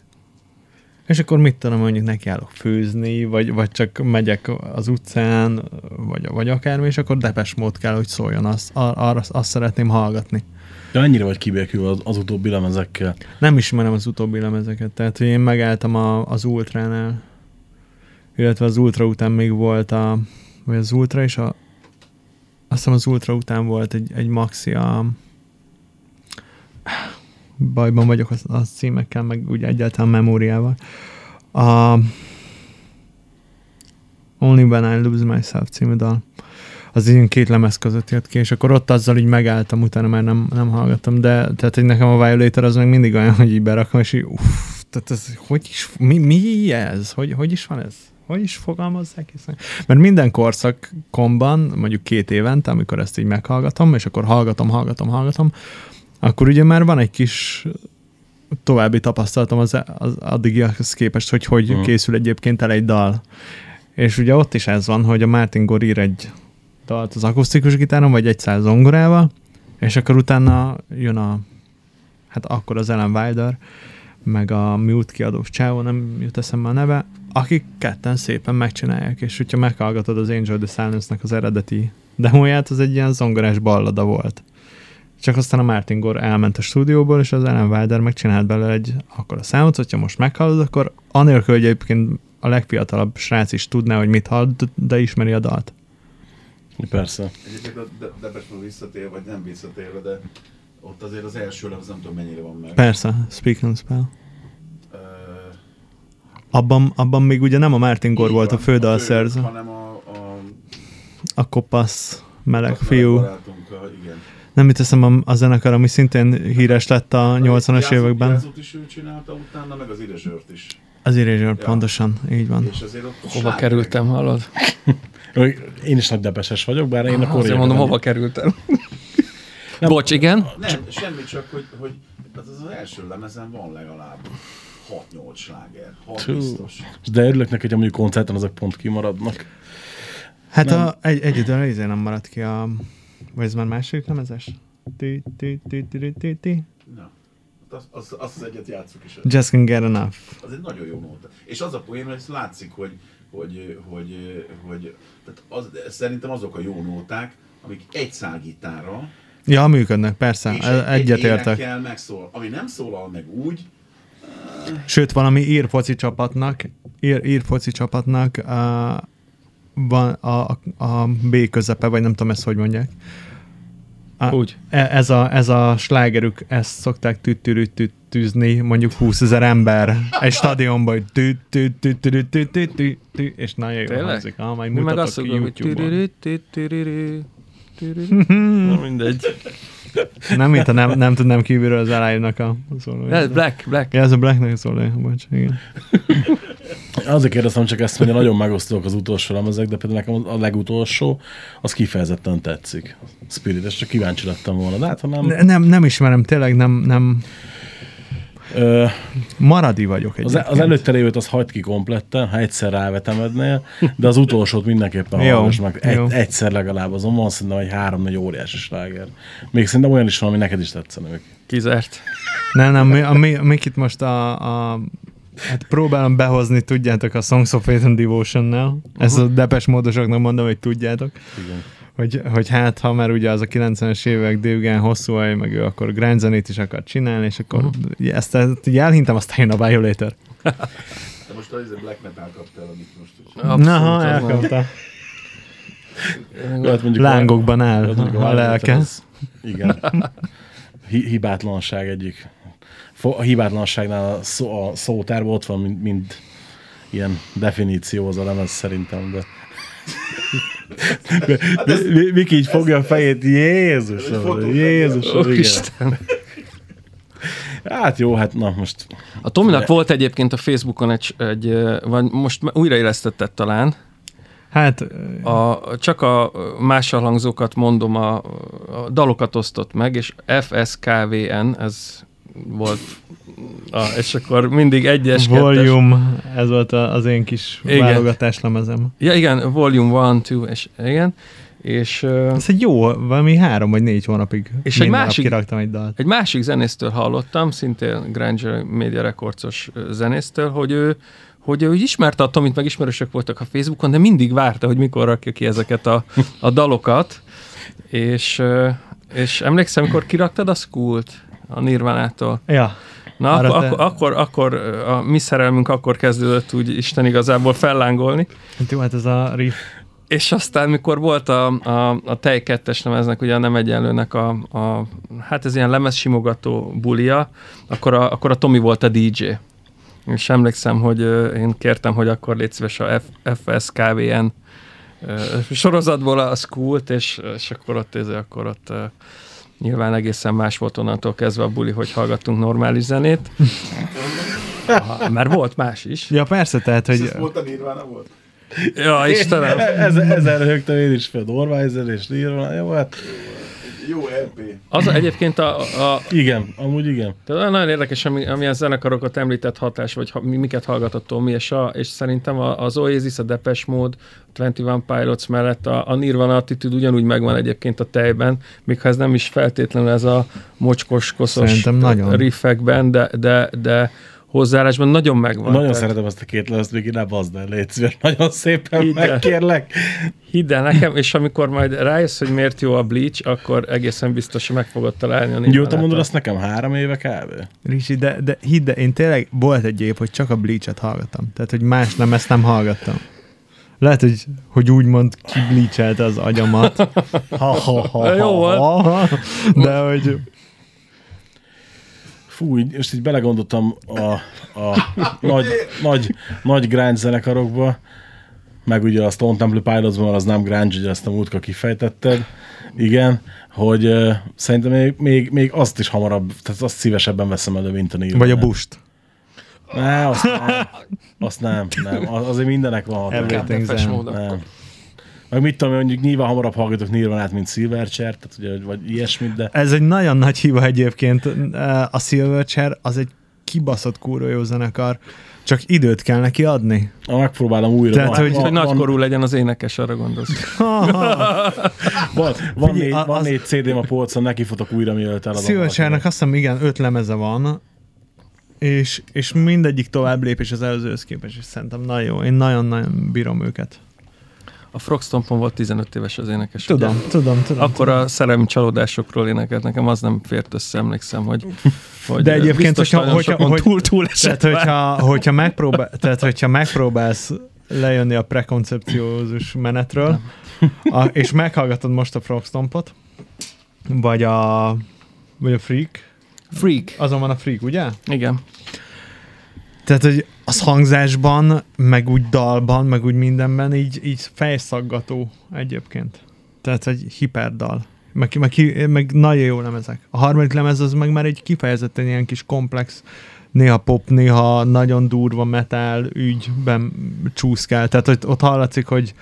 S4: És akkor mit tudom, mondjuk nekiállok főzni, vagy, vagy csak megyek az utcán, vagy, vagy akármi, és akkor depes mód kell, hogy szóljon, azt, arra, azt szeretném hallgatni.
S2: De ennyire vagy kibékül az, az utóbbi lemezekkel?
S4: Nem ismerem az utóbbi lemezeket, tehát hogy én megálltam a, az Ultránál, illetve az Ultra után még volt a, vagy az Ultra és a, azt hiszem az Ultra után volt egy, egy maxi a bajban vagyok a, a címekkel, meg úgy egyáltalán memóriával. A Only When I Lose Myself című dal az ilyen két lemez között jött ki, és akkor ott azzal így megálltam, utána már nem, nem hallgattam, de tehát, hogy nekem a Violator az meg mindig olyan, hogy így berakom, és így, uff, tehát ez, hogy is, mi, mi ez? Hogy, hogy is van ez? Hogy is fogalmazzák? Hiszen? Mert minden korszakomban, mondjuk két évente, amikor ezt így meghallgatom, és akkor hallgatom, hallgatom, hallgatom, akkor ugye már van egy kis további tapasztalatom az, az addigiakhoz képest, hogy hogy uh-huh. készül egyébként el egy dal. És ugye ott is ez van, hogy a Martin Gore ír egy dalt az akusztikus gitáron, vagy egy száz zongorával, és akkor utána jön a, hát akkor az Ellen Wilder, meg a Mute kiadós csávó, nem jut eszembe a neve, akik ketten szépen megcsinálják, és hogyha meghallgatod az Angel the Silence-nek az eredeti demóját, az egy ilyen zongorás ballada volt. Csak aztán a Martin Gore elment a stúdióból, és az Ellen Wilder megcsinált belőle egy akkor a számot, hogyha most meghallod, akkor anélkül, hogy egyébként a legfiatalabb srác is tudná, hogy mit hall, de ismeri a dalt.
S2: Persze.
S1: Egyébként a de- Depesről visszatér, vagy nem visszatérve, de ott azért az első lemez nem tudom mennyire van meg.
S4: Persze, Speak and Spell.
S1: Ö,
S4: Abban, abban még ugye nem a Martin Gore volt a
S1: van,
S4: fődalszerző,
S1: hanem a, a
S4: a kopasz meleg
S1: a
S4: fiú.
S1: barátunkkal, igen.
S4: Nem mit teszem a, a zenekar, ami szintén híres lett a 80-as
S1: Jázót-
S4: években.
S1: Jázót is ő csinálta utána, meg az Irezsört is.
S4: Az Erasure,
S1: Ja.
S4: pontosan, így van.
S1: És azért ott
S5: Hova kerültem, hallod?
S2: Én is nagy depeses vagyok, bár én a
S5: Azért
S2: koreai
S5: mondom, hova kerültem. Bocs, igen?
S1: Nem, semmi, csak hogy, hogy az, az első lemezen van legalább 6-8 sláger. 6
S2: Tű.
S1: biztos.
S2: De örülök neki, hogy mondjuk koncerten azok pont kimaradnak.
S4: Hát
S2: Nem.
S4: a, egy, egyedül izé nem maradt ki a... Vagy ez már második lemezes? Ti, ti, ti, ti, ti, ti, ti.
S1: Na. Az, az, azt az egyet játsszuk is.
S4: Just can get enough.
S1: Az egy nagyon jó nóta. És az a poén, hogy látszik, hogy, hogy, hogy, hogy tehát az, szerintem azok a jó nóták, amik egy szálgitárra,
S4: Ja, működnek, persze,
S1: és
S4: e- egyet
S1: egy megszól. Ami nem szólal meg úgy,
S4: Sőt, valami ír foci csapatnak, ír, ír foci csapatnak uh, van a, a, a B közepe, vagy nem tudom ezt hogy mondják. A,
S5: Úgy.
S4: e- Ez a, ez a slágerük, ezt szokták tüttürüt tűzni, mondjuk 20 ezer ember egy stadionban, hogy tü, tü, tü, tü, tü, tü, tü, tü, tü, és nagyon jó hangzik. Ah, majd
S5: Mi meg
S4: mutatok
S5: azt
S4: ki
S5: mondom, hogy
S4: YouTube-on.
S5: Na, mindegy.
S4: Nem, mint ha nem, nem tudnám kívülről az elájúnak a szólóját.
S5: Ez Black, Black.
S4: Ja, ez a Blacknek szólója, bocs, igen.
S2: Azért kérdeztem csak ezt, mert nagyon megosztóak az utolsó lemezek, de például nekem a legutolsó, az kifejezetten tetszik. Spirit, és csak kíváncsi lettem volna. De hát, ha nem...
S4: Ne- Nem, nem ismerem, tényleg nem, nem
S2: Ö,
S4: maradi vagyok
S2: az,
S4: egyébként.
S2: az előtte lévőt az hagyd ki kompletten, ha egyszer rávetemednél, de az utolsót mindenképpen hallgass meg. Egy,
S4: jó.
S2: egyszer legalább, azon van szerintem egy három-négy óriási sláger. Még szerintem olyan is van, ami neked is tetszene.
S5: Kizárt.
S4: Nem, nem, mi, a, mi, a Mikit most a, a Hát próbálom behozni, tudjátok, a Songs of Faith and Devotion-nel. Ezt a depes módosoknak mondom, hogy tudjátok.
S2: Igen.
S4: Hogy, hogy hát, ha már ugye az a 90-es évek Dave hosszú haj, meg ő akkor grind zenét is akar csinálni, és akkor uh-huh. ezt, ezt így elhintem, aztán jön a Violator.
S1: De most az Black Metal kaptál, amit most.
S5: Abszolút,
S4: Na, ha
S2: mondjuk
S4: Lángokban
S2: a,
S4: áll a
S2: Violator
S4: lelke.
S2: Igen. Hi, hibátlanság egyik. A hibátlanságnál a, szó, a szótárban ott van, mint, mint ilyen definíció az a lemez szerintem, de Mi- Miki így fogja a fejét, Jézus, Jézus, igen.
S5: Úristen.
S2: Hát jó, hát na most
S5: A Tominak volt egyébként a Facebookon egy, egy vagy most újraélesztetted talán,
S4: Hát,
S5: a, csak a mással hangzókat mondom, a, a dalokat osztott meg, és FSKVN, ez volt, a, és akkor mindig egyes, kettes.
S4: Volume, ez volt az én kis
S5: Igen.
S4: válogatás lemezem.
S5: Ja, igen, Volume 1, 2, és igen, és
S4: Ez egy jó, valami három vagy négy hónapig.
S5: És egy másik-
S4: kiraktam egy dalt.
S5: egy másik zenésztől hallottam, szintén Granger Media Recordsos zenésztől, hogy ő hogy ő ismerte a Tomit, meg ismerősök voltak a Facebookon, de mindig várta, hogy mikor rakja ki ezeket a, a dalokat, és, és emlékszem, amikor kiraktad a School-t a Nirvanától.
S4: Ja,
S5: Na, akkor,
S4: te-
S5: akkor, akkor, akkor a mi szerelmünk akkor kezdődött úgy Isten igazából fellángolni,
S4: hát jó, hát ez a riff.
S5: és aztán, mikor volt a, a, a Tej kettes lemeznek, ugye a nem egyenlőnek a, a hát ez ilyen lemezsimogató bulia, akkor a, akkor a Tomi volt a DJ. És emlékszem, hogy én kértem, hogy akkor légy szíves a F, FSKVN sorozatból a School-t, és, és akkor ott, ez, akkor ott nyilván egészen más volt onnantól kezdve a buli, hogy hallgattunk normális zenét. Aha, mert volt más is.
S4: Ja, persze, tehát,
S1: Ez
S4: hogy
S1: volt a Nirvana volt?
S5: Ja, Istenem.
S2: ez, ezzel rögtön én is fel, Dorvájzer és Nirvana, jó, hát
S1: Jó LP.
S5: Az egyébként a, a,
S2: igen, amúgy igen.
S5: Tehát nagyon érdekes, ami, ami a zenekarokat említett hatás, vagy ha, mi- miket hallgatott Tomi, és, a, és szerintem a, az Oasis, a Depeche Mode, a 21 Pilots mellett a, a Nirvana attitűd ugyanúgy megvan egyébként a tejben, még ha ez nem is feltétlenül ez a mocskos, koszos
S4: Szerintem nagyon.
S5: riffekben, de, de, de hozzáállásban nagyon megvan.
S2: Nagyon
S5: Tehát
S2: szeretem ezt a két levezt, még ne bazd el, légy szíves. Nagyon szépen
S5: Hidd
S2: megkérlek.
S5: Hidd el nekem, és amikor majd rájössz, hogy miért jó a Bleach, akkor egészen biztos, hogy meg fogod találni a
S2: Jó, te
S5: Nirvanát.
S2: mondod azt nekem három éve kb.
S4: Ricsi, de, de hidd, el, én tényleg volt egy év, hogy csak a Bleach-et hallgattam. Tehát, hogy más nem, ezt nem hallgattam. Lehet, hogy, hogy úgymond kibleachelte az agyamat. Ha, ha, ha,
S5: Jó volt.
S4: ha, ha, de hogy
S2: Fú, így, most így belegondoltam a, a nagy, nagy, nagy grunge zenekarokba, meg ugye a Stone Temple Pilotsban az nem grunge, ugye ezt a múltkor kifejtetted, igen, hogy uh, szerintem még, még, még, azt is hamarabb, tehát azt szívesebben veszem elő, mint a Nirvana.
S4: vagy a bust.
S2: Ne, azt nem, azt nem, nem. Az- azért mindenek van hatása.
S4: Everything
S5: Depeche
S4: zen.
S5: Mode akkor.
S2: Nem. Meg mit tudom, mondjuk nyilván hamarabb hallgatok Nirvanát, mint Silverchair, tehát ugye, vagy ilyesmit, de
S4: Ez egy nagyon nagy hiba egyébként. A Silverchair az egy kibaszott kúró jó zenekar, csak időt kell neki adni.
S2: ha megpróbálom újra.
S4: Tehát,
S2: van,
S4: hogy-
S2: van,
S5: Hogy
S2: van,
S5: nagykorú legyen az énekes, arra gondolsz.
S2: van, van,
S4: Figyelj,
S2: négy,
S4: a-
S2: van
S4: az-
S2: négy CD-m a polcon, neki futok újra, mielőtt eladom.
S4: Silverchairnek azt hiszem, igen, öt lemeze van, és, és mindegyik tovább lépés az előzőhöz képest, és szerintem nagyon jó. Én nagyon-nagyon bírom őket.
S5: A Frogstompon volt 15 éves az énekes.
S4: Tudom,
S5: ugye?
S4: tudom, tudom.
S5: Akkor a szerelmi csalódásokról énekelt, nekem az nem fért össze, emlékszem, hogy, hogy
S4: De egyébként, hogyha- hogyha- hogy-
S5: túl, túl esett
S4: Tehát, hogyha, hogyha, megpróbál, tehát, hogyha megpróbálsz lejönni a prekoncepciózus menetről, a, és meghallgatod most a Frogstompot, vagy a, vagy a Freak,
S5: Freak.
S4: azon van a Freak, ugye?
S5: Igen.
S4: Tehát, hogy az hangzásban, meg úgy dalban, meg úgy mindenben így, így fejszaggató egyébként. Tehát, hogy hiperdal. Meg, meg, meg nagyon jó lemezek. A harmadik lemez az meg már egy kifejezetten ilyen kis komplex, néha pop, néha nagyon durva metal ügyben csúszkál. Tehát, hogy ott hallatszik, hogy,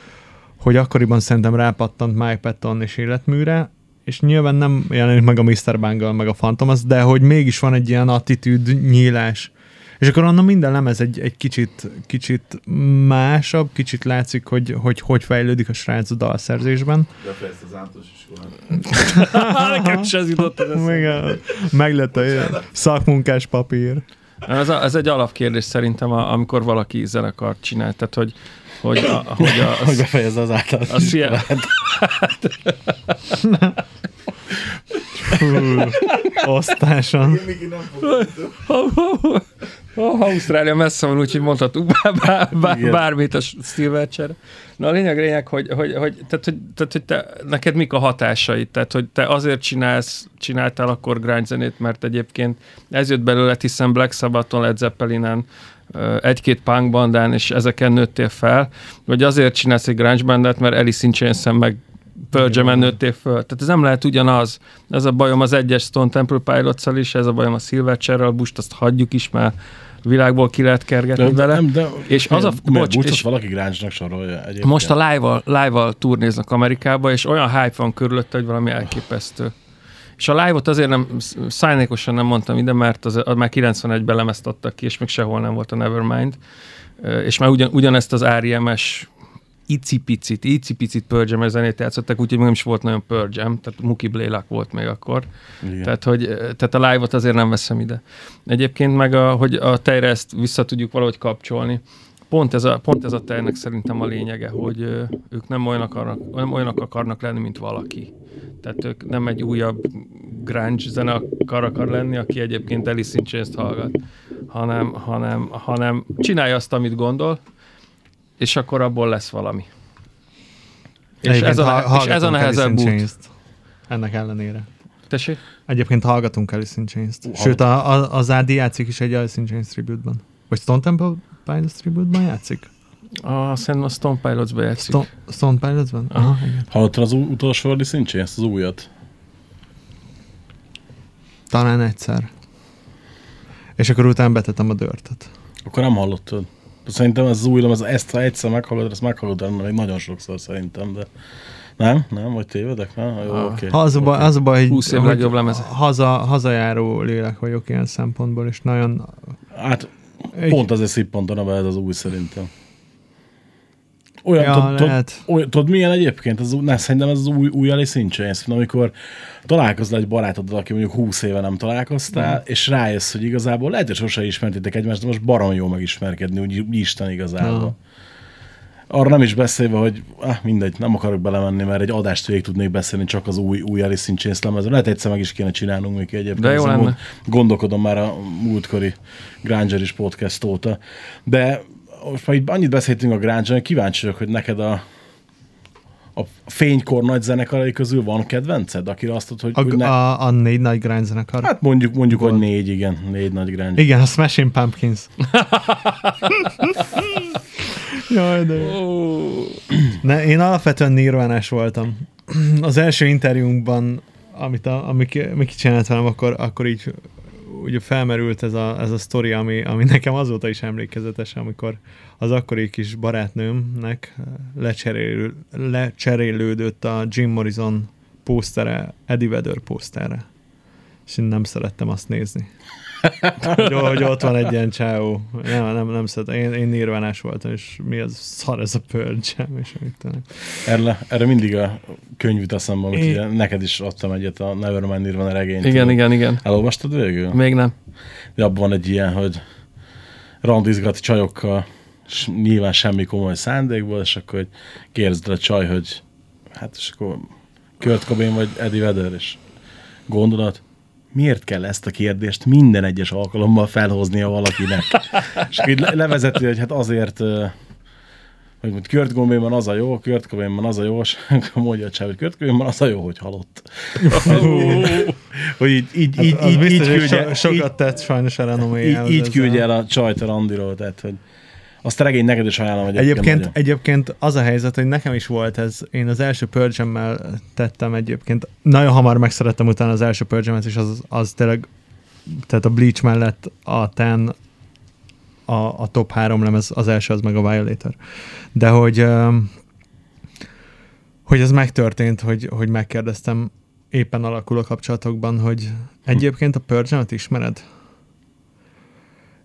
S4: hogy akkoriban szerintem rápattant Mike Patton és életműre, és nyilván nem jelenik meg a Mr. Bungle, meg a Phantomas, de hogy mégis van egy ilyen attitűd nyílás. És akkor onnan minden lemez egy, egy kicsit, kicsit másabb, kicsit látszik, hogy, hogy hogy fejlődik a srác a dalszerzésben.
S1: Befejezte az általános iskolát.
S5: Nekem is ez jutott az.
S4: Meg, lett a szakmunkás papír.
S5: Ez, a, ez egy alapkérdés szerintem, a, amikor valaki zenekart csinál. Tehát, hogy, hogy, a, hogy a,
S2: Hogy befejezze az általános
S5: a szia,
S4: Hú, osztáson.
S5: Oh, Ausztrália messze van, úgyhogy mondhatunk bár, bár, bár, bármit a Stilvercsere. Na a lényeg, lényeg hogy, hogy, hogy, tehát, hogy, tehát, hogy te, neked mik a hatásaid? Tehát, hogy te azért csinálsz, csináltál akkor grind zenét, mert egyébként ez jött belőle, hiszen Black Sabbathon, Led Zeppelinen, egy-két punk bandán, és ezeken nőttél fel, vagy azért csinálsz egy grunge bandet, mert Alice in chains meg Pearl Jam-en nőttél föl. Tehát ez nem lehet ugyanaz. Ez a bajom az egyes Stone Temple pilots is, ez a bajom a Silverchair-rel, Bust azt hagyjuk is, mert világból ki lehet kergetni
S2: De,
S5: vele.
S2: nem, de,
S5: És az a- bocs, és-
S2: valaki gráncsnak sorolja egyébként.
S5: Most a live-val, live-val turnéznak Amerikába, és olyan hype van körülötte, hogy valami elképesztő. És a live-ot azért nem, szájnékosan nem mondtam ide, mert az, az már 91-ben lemezt adtak ki, és még sehol nem volt a Nevermind. És már ugyan, ugyanezt az REMS icipicit, icipicit Pearl Jam zenét játszottak, úgyhogy még nem is volt nagyon Pearl Jam, tehát Muki Blaylock volt még akkor.
S2: Igen.
S5: Tehát, hogy, tehát a live-ot azért nem veszem ide. Egyébként meg, a, hogy a tejre ezt vissza tudjuk valahogy kapcsolni. Pont ez a, pont ez a tejnek szerintem a lényege, hogy ők nem olyanok, akarnak, nem olyanok akarnak lenni, mint valaki. Tehát ők nem egy újabb grunge zene akar, lenni, aki egyébként Alice in hallgat, hanem, hanem, hanem csinálja azt, amit gondol, és akkor abból lesz valami. És
S4: Egyébként
S5: ez, a,
S4: ha-
S5: és ez a nehezebb út.
S4: Ennek ellenére.
S5: Tessék?
S4: Egyébként hallgatunk Alice in Chains-t.
S2: Ú,
S4: Sőt, a, a, az Ádi játszik is egy Alice in Chains tribute-ban. Vagy Stone Temple Pilots tribute-ban játszik?
S5: A, szerintem a Stone Pilots-ba játszik.
S4: Stone, Stone Pilots-ban? Aha, igen.
S2: Hallottad az utolsó Alice in Chains, az újat?
S4: Talán egyszer. És akkor utána betettem a dörtöt.
S2: Akkor nem hallottad. Szerintem ez az új lemez, ezt ha egyszer meghallod, ezt meghallod még nagyon sokszor szerintem, de nem? Nem? Vagy tévedek? Nem? Jó,
S5: Ah.
S2: oké.
S4: Ha az a baj, baj hogy,
S5: 20 év legjobb lemeze.
S4: Haza, hazajáró lélek vagyok ilyen szempontból, és nagyon...
S2: Hát
S4: Egy-
S2: pont azért szippantana be ez az új szerintem. Olyan,
S4: Ja,
S2: tudod, olyan, milyen egyébként? Új- ne, szerintem ez az új, új in Chains, amikor találkozol egy barátoddal, aki mondjuk 20 éve nem találkoztál,
S4: Mhm.
S2: és rájössz, hogy igazából lehet, hogy sose ismertétek egymást, de most barom jó megismerkedni, úgy, Isten igazából.
S4: Aha.
S2: Arra nem is beszélve, hogy ah, mindegy, nem akarok belemenni, mert egy adást végig tudnék beszélni csak az új, új Alice in Chains lemezről. Lehet egyszer meg is kéne csinálnunk még egyébként.
S5: De jó lenne.
S2: gond- Gondolkodom már a múltkori Granger is podcast óta. De most már itt annyit beszéltünk a Granger, kíváncsi vagyok, hogy neked a, a fénykor nagy zenekarai közül van kedvenced, akire azt tudod, hogy,
S4: A,
S2: hogy ne,
S4: a, a négy nagy grind zenekar.
S2: Hát mondjuk, mondjuk, hogy négy, igen, négy nagy Granger.
S4: Igen, a Smashing Pumpkins. Jaj, de. Ne, én alapvetően nirvánás voltam. Az első interjúnkban, amit a, Miki, Miki csinált velem, akkor, akkor így ugye felmerült ez a, ez a sztori, ami, ami nekem azóta is emlékezetes, amikor az akkori kis barátnőmnek lecserélő, lecserélődött a Jim Morrison pósztere, Eddie Vedder pószterre. És én nem szerettem azt nézni. Hogy, hogy ott van egy ilyen csáó. Nem, nem, nem szeretem. Én, én nirvánás voltam, és mi az szar ez a Jam, és amit tudom.
S2: Erre, erre mindig a könyv jut eszembe, amit
S4: Én-
S2: ugye neked is adtam egyet, a Nevermind Nirvana regényt.
S5: Igen, igen, igen.
S2: Elolvastad végül?
S5: Még nem.
S2: De abban van egy ilyen, hogy randizgat csajokkal, és nyilván semmi komoly szándékból, és akkor hogy kérdezd a csaj, hogy hát és akkor Kurt Cobain vagy Eddie Vedder, és gondolat, miért kell ezt a kérdést minden egyes alkalommal felhoznia valakinek? és akkor így le- levezeti, hogy hát azért, hogy mondjuk Kurt Cobainban az a jó, Kurt Cobainban az a jó, és mondja a csáv, hogy Kurt Cobainban az a jó, hogy halott. hogy így, így, így,
S4: Hát
S2: így, így
S4: biztos, hogy
S2: küldje,
S4: so,
S2: így,
S4: sokat tett sajnos a renoméjához.
S2: így, így küldje el a csajt a randiról, tehát hogy azt a regény neked is ajánlom egyébként.
S4: Egyébként,
S2: nagyon.
S4: egyébként az a helyzet, hogy nekem is volt ez, én az első purge tettem egyébként, nagyon hamar megszerettem utána az első purge és az, az tényleg, tehát a Bleach mellett a Ten, a, a top három lemez, az első az meg a Violator. De hogy, hogy ez megtörtént, hogy, hogy megkérdeztem éppen alakuló kapcsolatokban, hogy egyébként a purge ismered?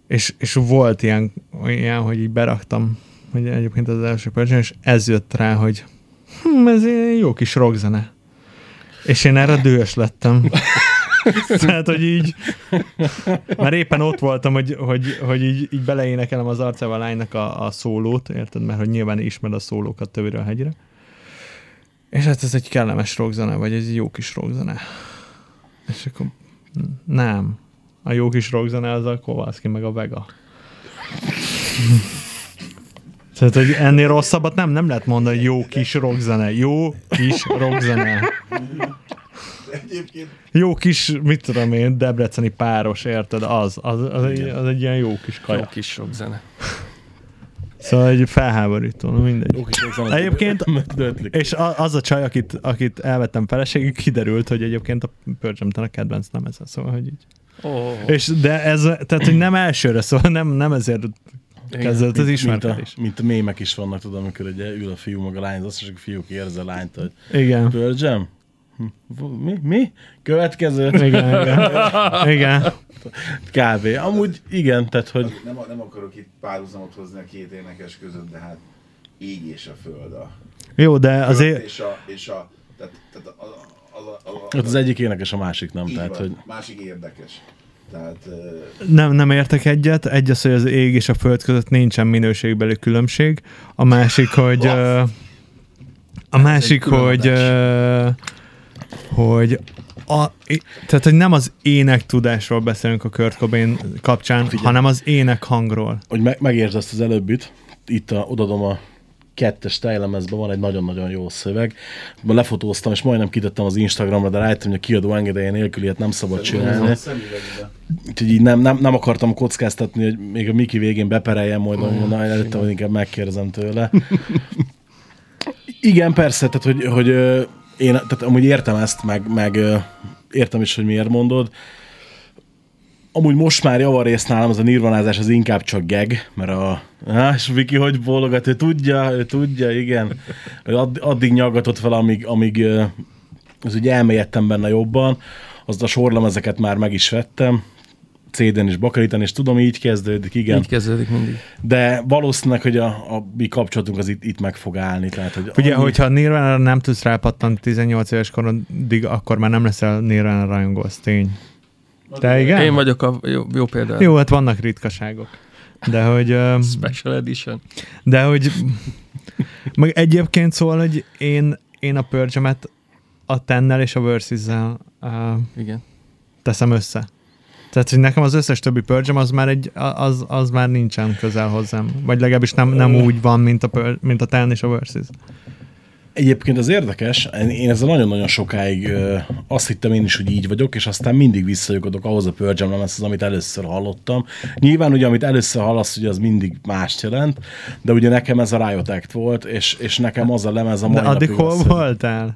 S4: És, és volt ilyen, ilyen, hogy így beraktam, hogy egyébként az első pörcsön, és ez jött rá, hogy hm, ez egy jó kis rockzene. És én erre dühös lettem. Tehát, hogy így, már éppen ott voltam, hogy, hogy, hogy így, így beleénekelem az arcával a lánynak a, a szólót, érted? Mert hogy nyilván ismered a szólókat töviről a hegyre. És hát ez egy kellemes rockzene, vagy egy jó kis rockzene. És akkor nem. A jó kis rockzene az a Kowalski meg a Vega. Tehát, hogy ennél rosszabbat nem, nem lehet mondani, hogy jó kis rockzene. Jó kis rockzene.
S1: Egyébként
S4: Jó kis, mit tudom én, debreceni páros, érted? Az, az, az, egy, az egy ilyen jó kis
S5: Jó
S4: kaja.
S5: kis sok zene.
S4: Szóval egy felháborító, na mindegy.
S2: Jó kis rockzene.
S4: Egyébként-. És az a csaj, akit, akit elvettem feleségül, kiderült, hogy egyébként a Pörcsömten a kedvenc nem ez, szóval, hogy így.
S5: Oh,
S4: És de ez, tehát, hogy nem elsőre, szóval nem, nem ezért kezdődött az
S2: mint, a,
S4: ismerkedés.
S2: mint a mémek is vannak, tudom, amikor ugye ül a fiú meg a lány, az, és a fiú érzi a lányt, hogy
S4: Igen.
S2: Pörgyem? Mi? Mi? Következő?
S4: Igen, igen. igen.
S2: Kb. Amúgy igen, tehát hogy
S1: nem, nem akarok itt párhuzamot hozni a két énekes között, de hát ég és a föld a
S4: Jó, de azért,
S1: és a, és a tehát, tehát az, az, az, az,
S2: az egyik énekes, a másik nem.
S1: így
S2: Tehát,
S1: van,
S2: hogy
S1: másik érdekes. Tehát
S4: nem, nem értek egyet. Egy az, hogy az ég és a föld között nincsen minőségbeli különbség. A másik, hogy... A másik, hogy... Hogy a, tehát, hogy nem az ének tudásról beszélünk a Kurt Cobain kapcsán,
S2: Figyelj.
S4: hanem az ének hangról.
S2: hogy me- megértsd ezt az előbbit, itt a, odadom a kettes tejlemezben van egy nagyon-nagyon jó szöveg. Lefotóztam, és majdnem kitettem az Instagramra, de rájöttem, hogy a kiadó engedélye nélkül ilyet nem szabad csinálni. Úgyhogy így nem, nem, nem akartam kockáztatni, hogy még a Miki végén bepereljen, majd oh, na, előtte vagy inkább megkérdezem tőle. Igen, persze, tehát hogy, hogy én tehát amúgy értem ezt, meg, meg értem is, hogy miért mondod. Amúgy most már javarészt nálam az a nirvanázás az inkább csak geg, mert a... És Viki hogy bólogat, ő tudja, ő tudja, igen. Ő add, addig nyaggatott fel, amíg, amíg az ugye elmélyedtem benne jobban. Az a sorlemezeket már meg is vettem. CD-n is bakarítani, és tudom, így kezdődik, igen.
S5: így kezdődik mindig.
S2: De valószínűleg, hogy a, a mi kapcsolatunk az itt, itt meg fog állni. Tehát, hogy
S4: Ugye,
S2: annyi-
S4: hogyha Nirvana nem tudsz rápattanni 18 éves korodig, akkor már nem leszel Nirvana rajongó, az tény. Te igen?
S5: Én vagyok a jó, jó példa.
S4: Jó, hát vannak ritkaságok. De hogy,
S5: Special Edition.
S4: de hogy meg egyébként szól, hogy én, én a purge a tennel és a versus-zel uh,
S5: Igen.
S4: teszem össze. Tehát, hogy nekem az összes többi purge az már, egy, az, az már nincsen közel hozzám. Vagy legalábbis nem, nem úgy van, mint a, Purge- mint a ten és a versus.
S2: Egyébként az érdekes, én ezzel nagyon-nagyon sokáig azt hittem én is, hogy így vagyok, és aztán mindig visszajukodok ahhoz a Pearl Jam az, amit először hallottam. Nyilván ugye, amit először hallasz, ugye az mindig mást jelent, de ugye nekem ez a Riot Act volt, és, és nekem az a lemez a mai
S4: De addig hol voltál?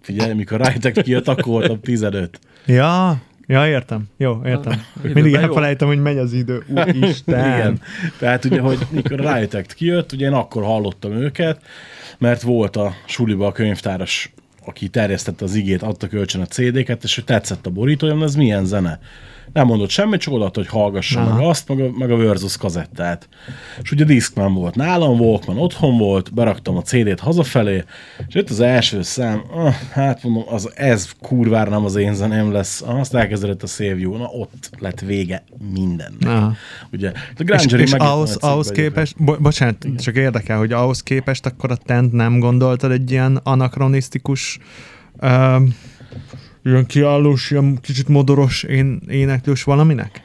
S2: Figyelj, mikor Riot Act kijött, akkor voltam 15.
S4: Ja, ja, értem. Jó, értem.
S5: Időben
S4: Mindig elfelejtem, hogy megy az idő. Úristen.
S2: Igen. Tehát ugye, hogy mikor a Riot Act kijött, ugye én akkor hallottam őket, mert volt a suliba a könyvtáros aki terjesztette az igét, adta kölcsön a CD-ket, és hogy tetszett a borítója, ez milyen zene? Nem mondott semmit, csak odaadta, hogy hallgassa
S4: Aha.
S2: meg azt, meg a, meg a Versus kazettát. És ugye Discman volt nálam, Walkman otthon volt, beraktam a CD-t hazafelé, és jött az első szám, ah, hát mondom, az, ez kurvára nem az én zeném lesz. Ah, Azt elkezdett a Save You, na ott lett vége mindennek.
S4: Aha.
S2: Ugye, a
S4: És, és ahhoz, ahhoz képest, bo- bocsánat, csak érdekel, hogy ahhoz képest akkor a tent nem gondoltad egy ilyen anakronisztikus um, ilyen kiállós, ilyen kicsit modoros én, éneklős valaminek?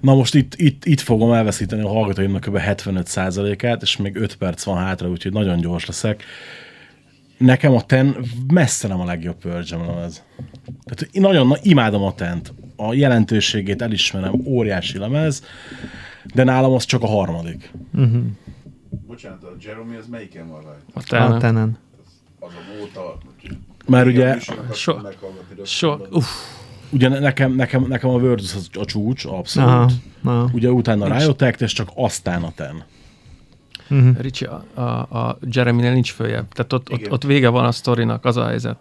S2: Na most itt, itt, itt fogom elveszíteni a hallgatóimnak kb. 75%-át, és még 5 perc van hátra, úgyhogy nagyon gyors leszek. Nekem a ten messze nem a legjobb Jam lemez. Tehát én nagyon na, imádom a tent. A jelentőségét elismerem, óriási lemez, de nálam az csak a harmadik.
S1: Bocsánat, a Jeremy az melyiken van rajta?
S5: A
S4: A
S5: tenen.
S4: tenen.
S1: Az a óta...
S2: Mert ugye,
S5: So- So, uff,
S2: ugye nekem, nekem, nekem a Versus az a csúcs, abszolút.
S4: Aha, aha.
S2: Ugye utána Riot Act, és csak aztán a ten.
S5: Ricsi, a, a, a Jeremy-nél nincs följebb. Tehát ott, ott,
S1: Igen.
S5: ott vége van a sztorinak, az a helyzet.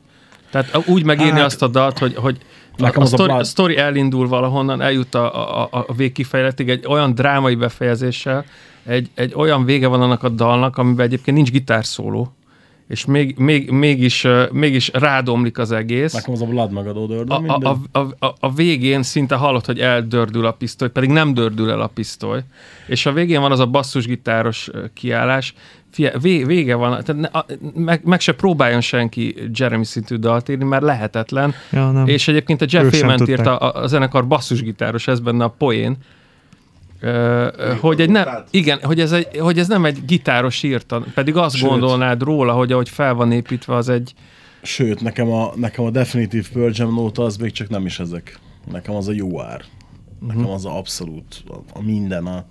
S5: Tehát úgy megírni
S2: Hát-
S5: azt a dalt, hogy, hogy a,
S2: Nekem
S5: a,
S2: a
S5: sztori, a sztori elindul valahonnan, eljut a, a, a, a végkifejletig egy olyan drámai befejezéssel, egy, egy olyan vége van annak a dalnak, amiben egyébként nincs gitárszóló, és még, még, mégis, mégis rádomlik az egész.
S2: Nekem az a Blood megadó
S5: A, a, a, a, a, végén szinte hallod, hogy eldördül a pisztoly, pedig nem dördül el a pisztoly. És a végén van az a basszusgitáros kiállás, Fie, vé, vége van, tehát ne, a, meg, meg se próbáljon senki Jeremy szintű dalt írni, mert lehetetlen.
S4: Ja, nem.
S5: És egyébként a Jeff
S4: tudták.
S5: írta a, a zenekar basszusgitáros, ez benne a poén. Hogy, egy nem, igen, hogy ez, egy, hogy ez nem egy gitáros írta, pedig azt
S2: Sőt.
S5: gondolnád róla, hogy ahogy fel van építve, az egy,
S2: Sőt, nekem a, nekem a Definitive Pearl Jam nóta az még csak nem is ezek. Nekem az a jó ár. Nekem az a abszolút, a, a minden, a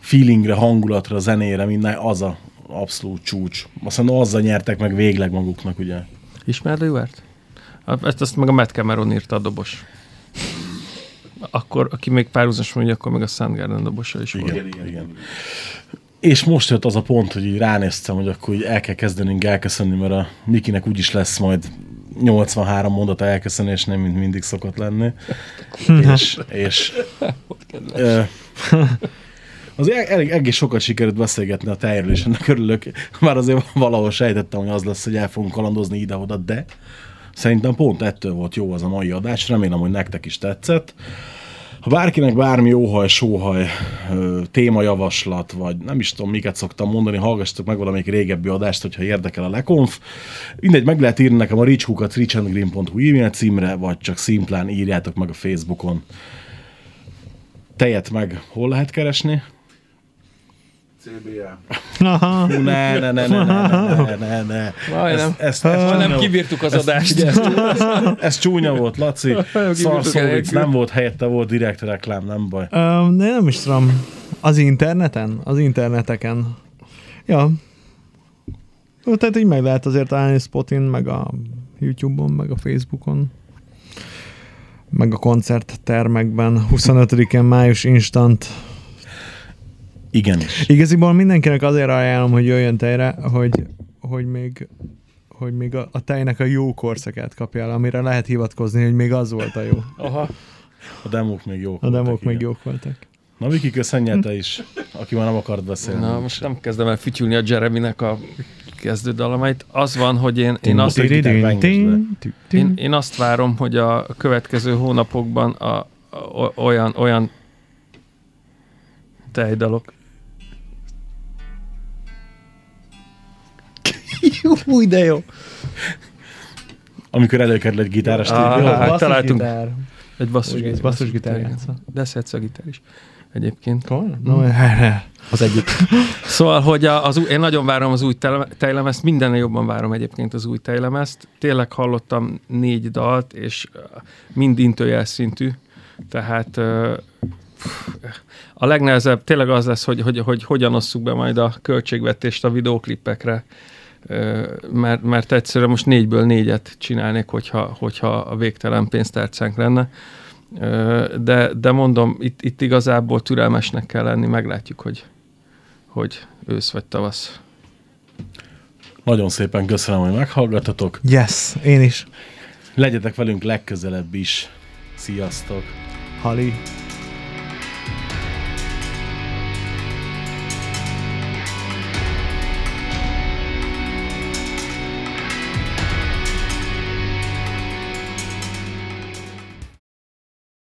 S2: feelingre, hangulatra, zenére, minden, az a abszolút csúcs. Aztán azzal nyertek meg végleg maguknak, ugye.
S5: Ismered a Juert? Ezt, ezt meg a Matt Cameron írta a dobos. Akkor, aki még párhuzamos mondja, akkor meg a Soundgarden dobosa is volt.
S2: Igen, igen, igen. És most jött az a pont, hogy így ránéztem, hogy akkor így el kell kezdenünk elköszönni, mert a Mikinek úgyis lesz majd 83 mondata elköszönés, nem mint mindig szokott lenni. és, és ö, az elég, egész sokat sikerült beszélgetni a tejről, és ennek örülök. Már azért valahol sejtettem, hogy az lesz, hogy el fogunk kalandozni ide-oda, de szerintem pont ettől volt jó az a mai adás. Remélem, hogy nektek is tetszett. Ha bárkinek bármi óhaj, sóhaj, témajavaslat, vagy nem is tudom, miket szoktam mondani, hallgassatok meg valamelyik régebbi adást, hogyha érdekel a lekonf. Mindegy, meg lehet írni nekem a richhukat richandgreen.hu e-mail címre, vagy csak szimplán írjátok meg a Facebookon. Tejet meg hol lehet keresni?
S1: CBA.
S4: Aha.
S2: Hú, ne, ne, ne, ne, ne, ne, ne, ne.
S5: Majdnem.
S2: Ezt, ezt, ezt,
S5: Majdnem kibírtuk az
S2: ezt-
S5: adást.
S2: ugye, ezt, ez csúnya volt, Laci. Szarszóvic nem volt helyette, volt direkt reklám, nem baj.
S4: Um, de nem is tudom. Az interneten? Az interneteken. Ja. Jó, tehát így meg lehet azért találni Spotin, meg a YouTube-on, meg a Facebookon. Meg a koncerttermekben. 25-én május instant.
S2: Igenis.
S4: Igaziból mindenkinek azért ajánlom, hogy jöjjön tejre, hogy, hogy még hogy még a, a tejnek a jó korszakát kapja el, amire lehet hivatkozni, hogy még az volt a jó.
S5: Aha.
S2: A demók még jók
S4: A demók
S2: voltak,
S4: még
S2: igen.
S4: jók voltak.
S2: Na Viki, köszönje te is, aki már nem akart beszélni.
S5: Na, most nem kezdem el fütyülni a Jeremynek a kezdődalamait. Az van, hogy én, én, azt, én, én azt várom, hogy a következő hónapokban a, a, olyan, olyan tejdalok. Új, de jó.
S2: Amikor előkerül egy gitár a
S5: Ah, hát találtunk
S4: Basszusgitár.
S5: egy basszus,
S4: Úgy, basszusgitár játsza.
S5: De szedsz a gitár is egyébként.
S4: Komolyan? No, erre.
S5: Az egyik. Szóval, hogy a, az új, én nagyon várom az új tejlemezt, mindennél jobban várom egyébként az új tejlemezt. Tényleg hallottam négy dalt, és mind intőjel szintű, tehát a legnehezebb tényleg az lesz, hogy, hogy, hogy hogyan osszuk be majd a költségvetést a videóklipekre, mert, mert egyszerűen most négyből négyet csinálnék, hogyha, hogyha a végtelen pénztárcánk lenne. De, de mondom, itt, itt igazából türelmesnek kell lenni, meglátjuk, hogy, hogy ősz vagy tavasz.
S2: Nagyon szépen köszönöm, hogy meghallgattatok.
S4: Yes, én is.
S2: Legyetek velünk legközelebb is. Sziasztok!
S4: Hali.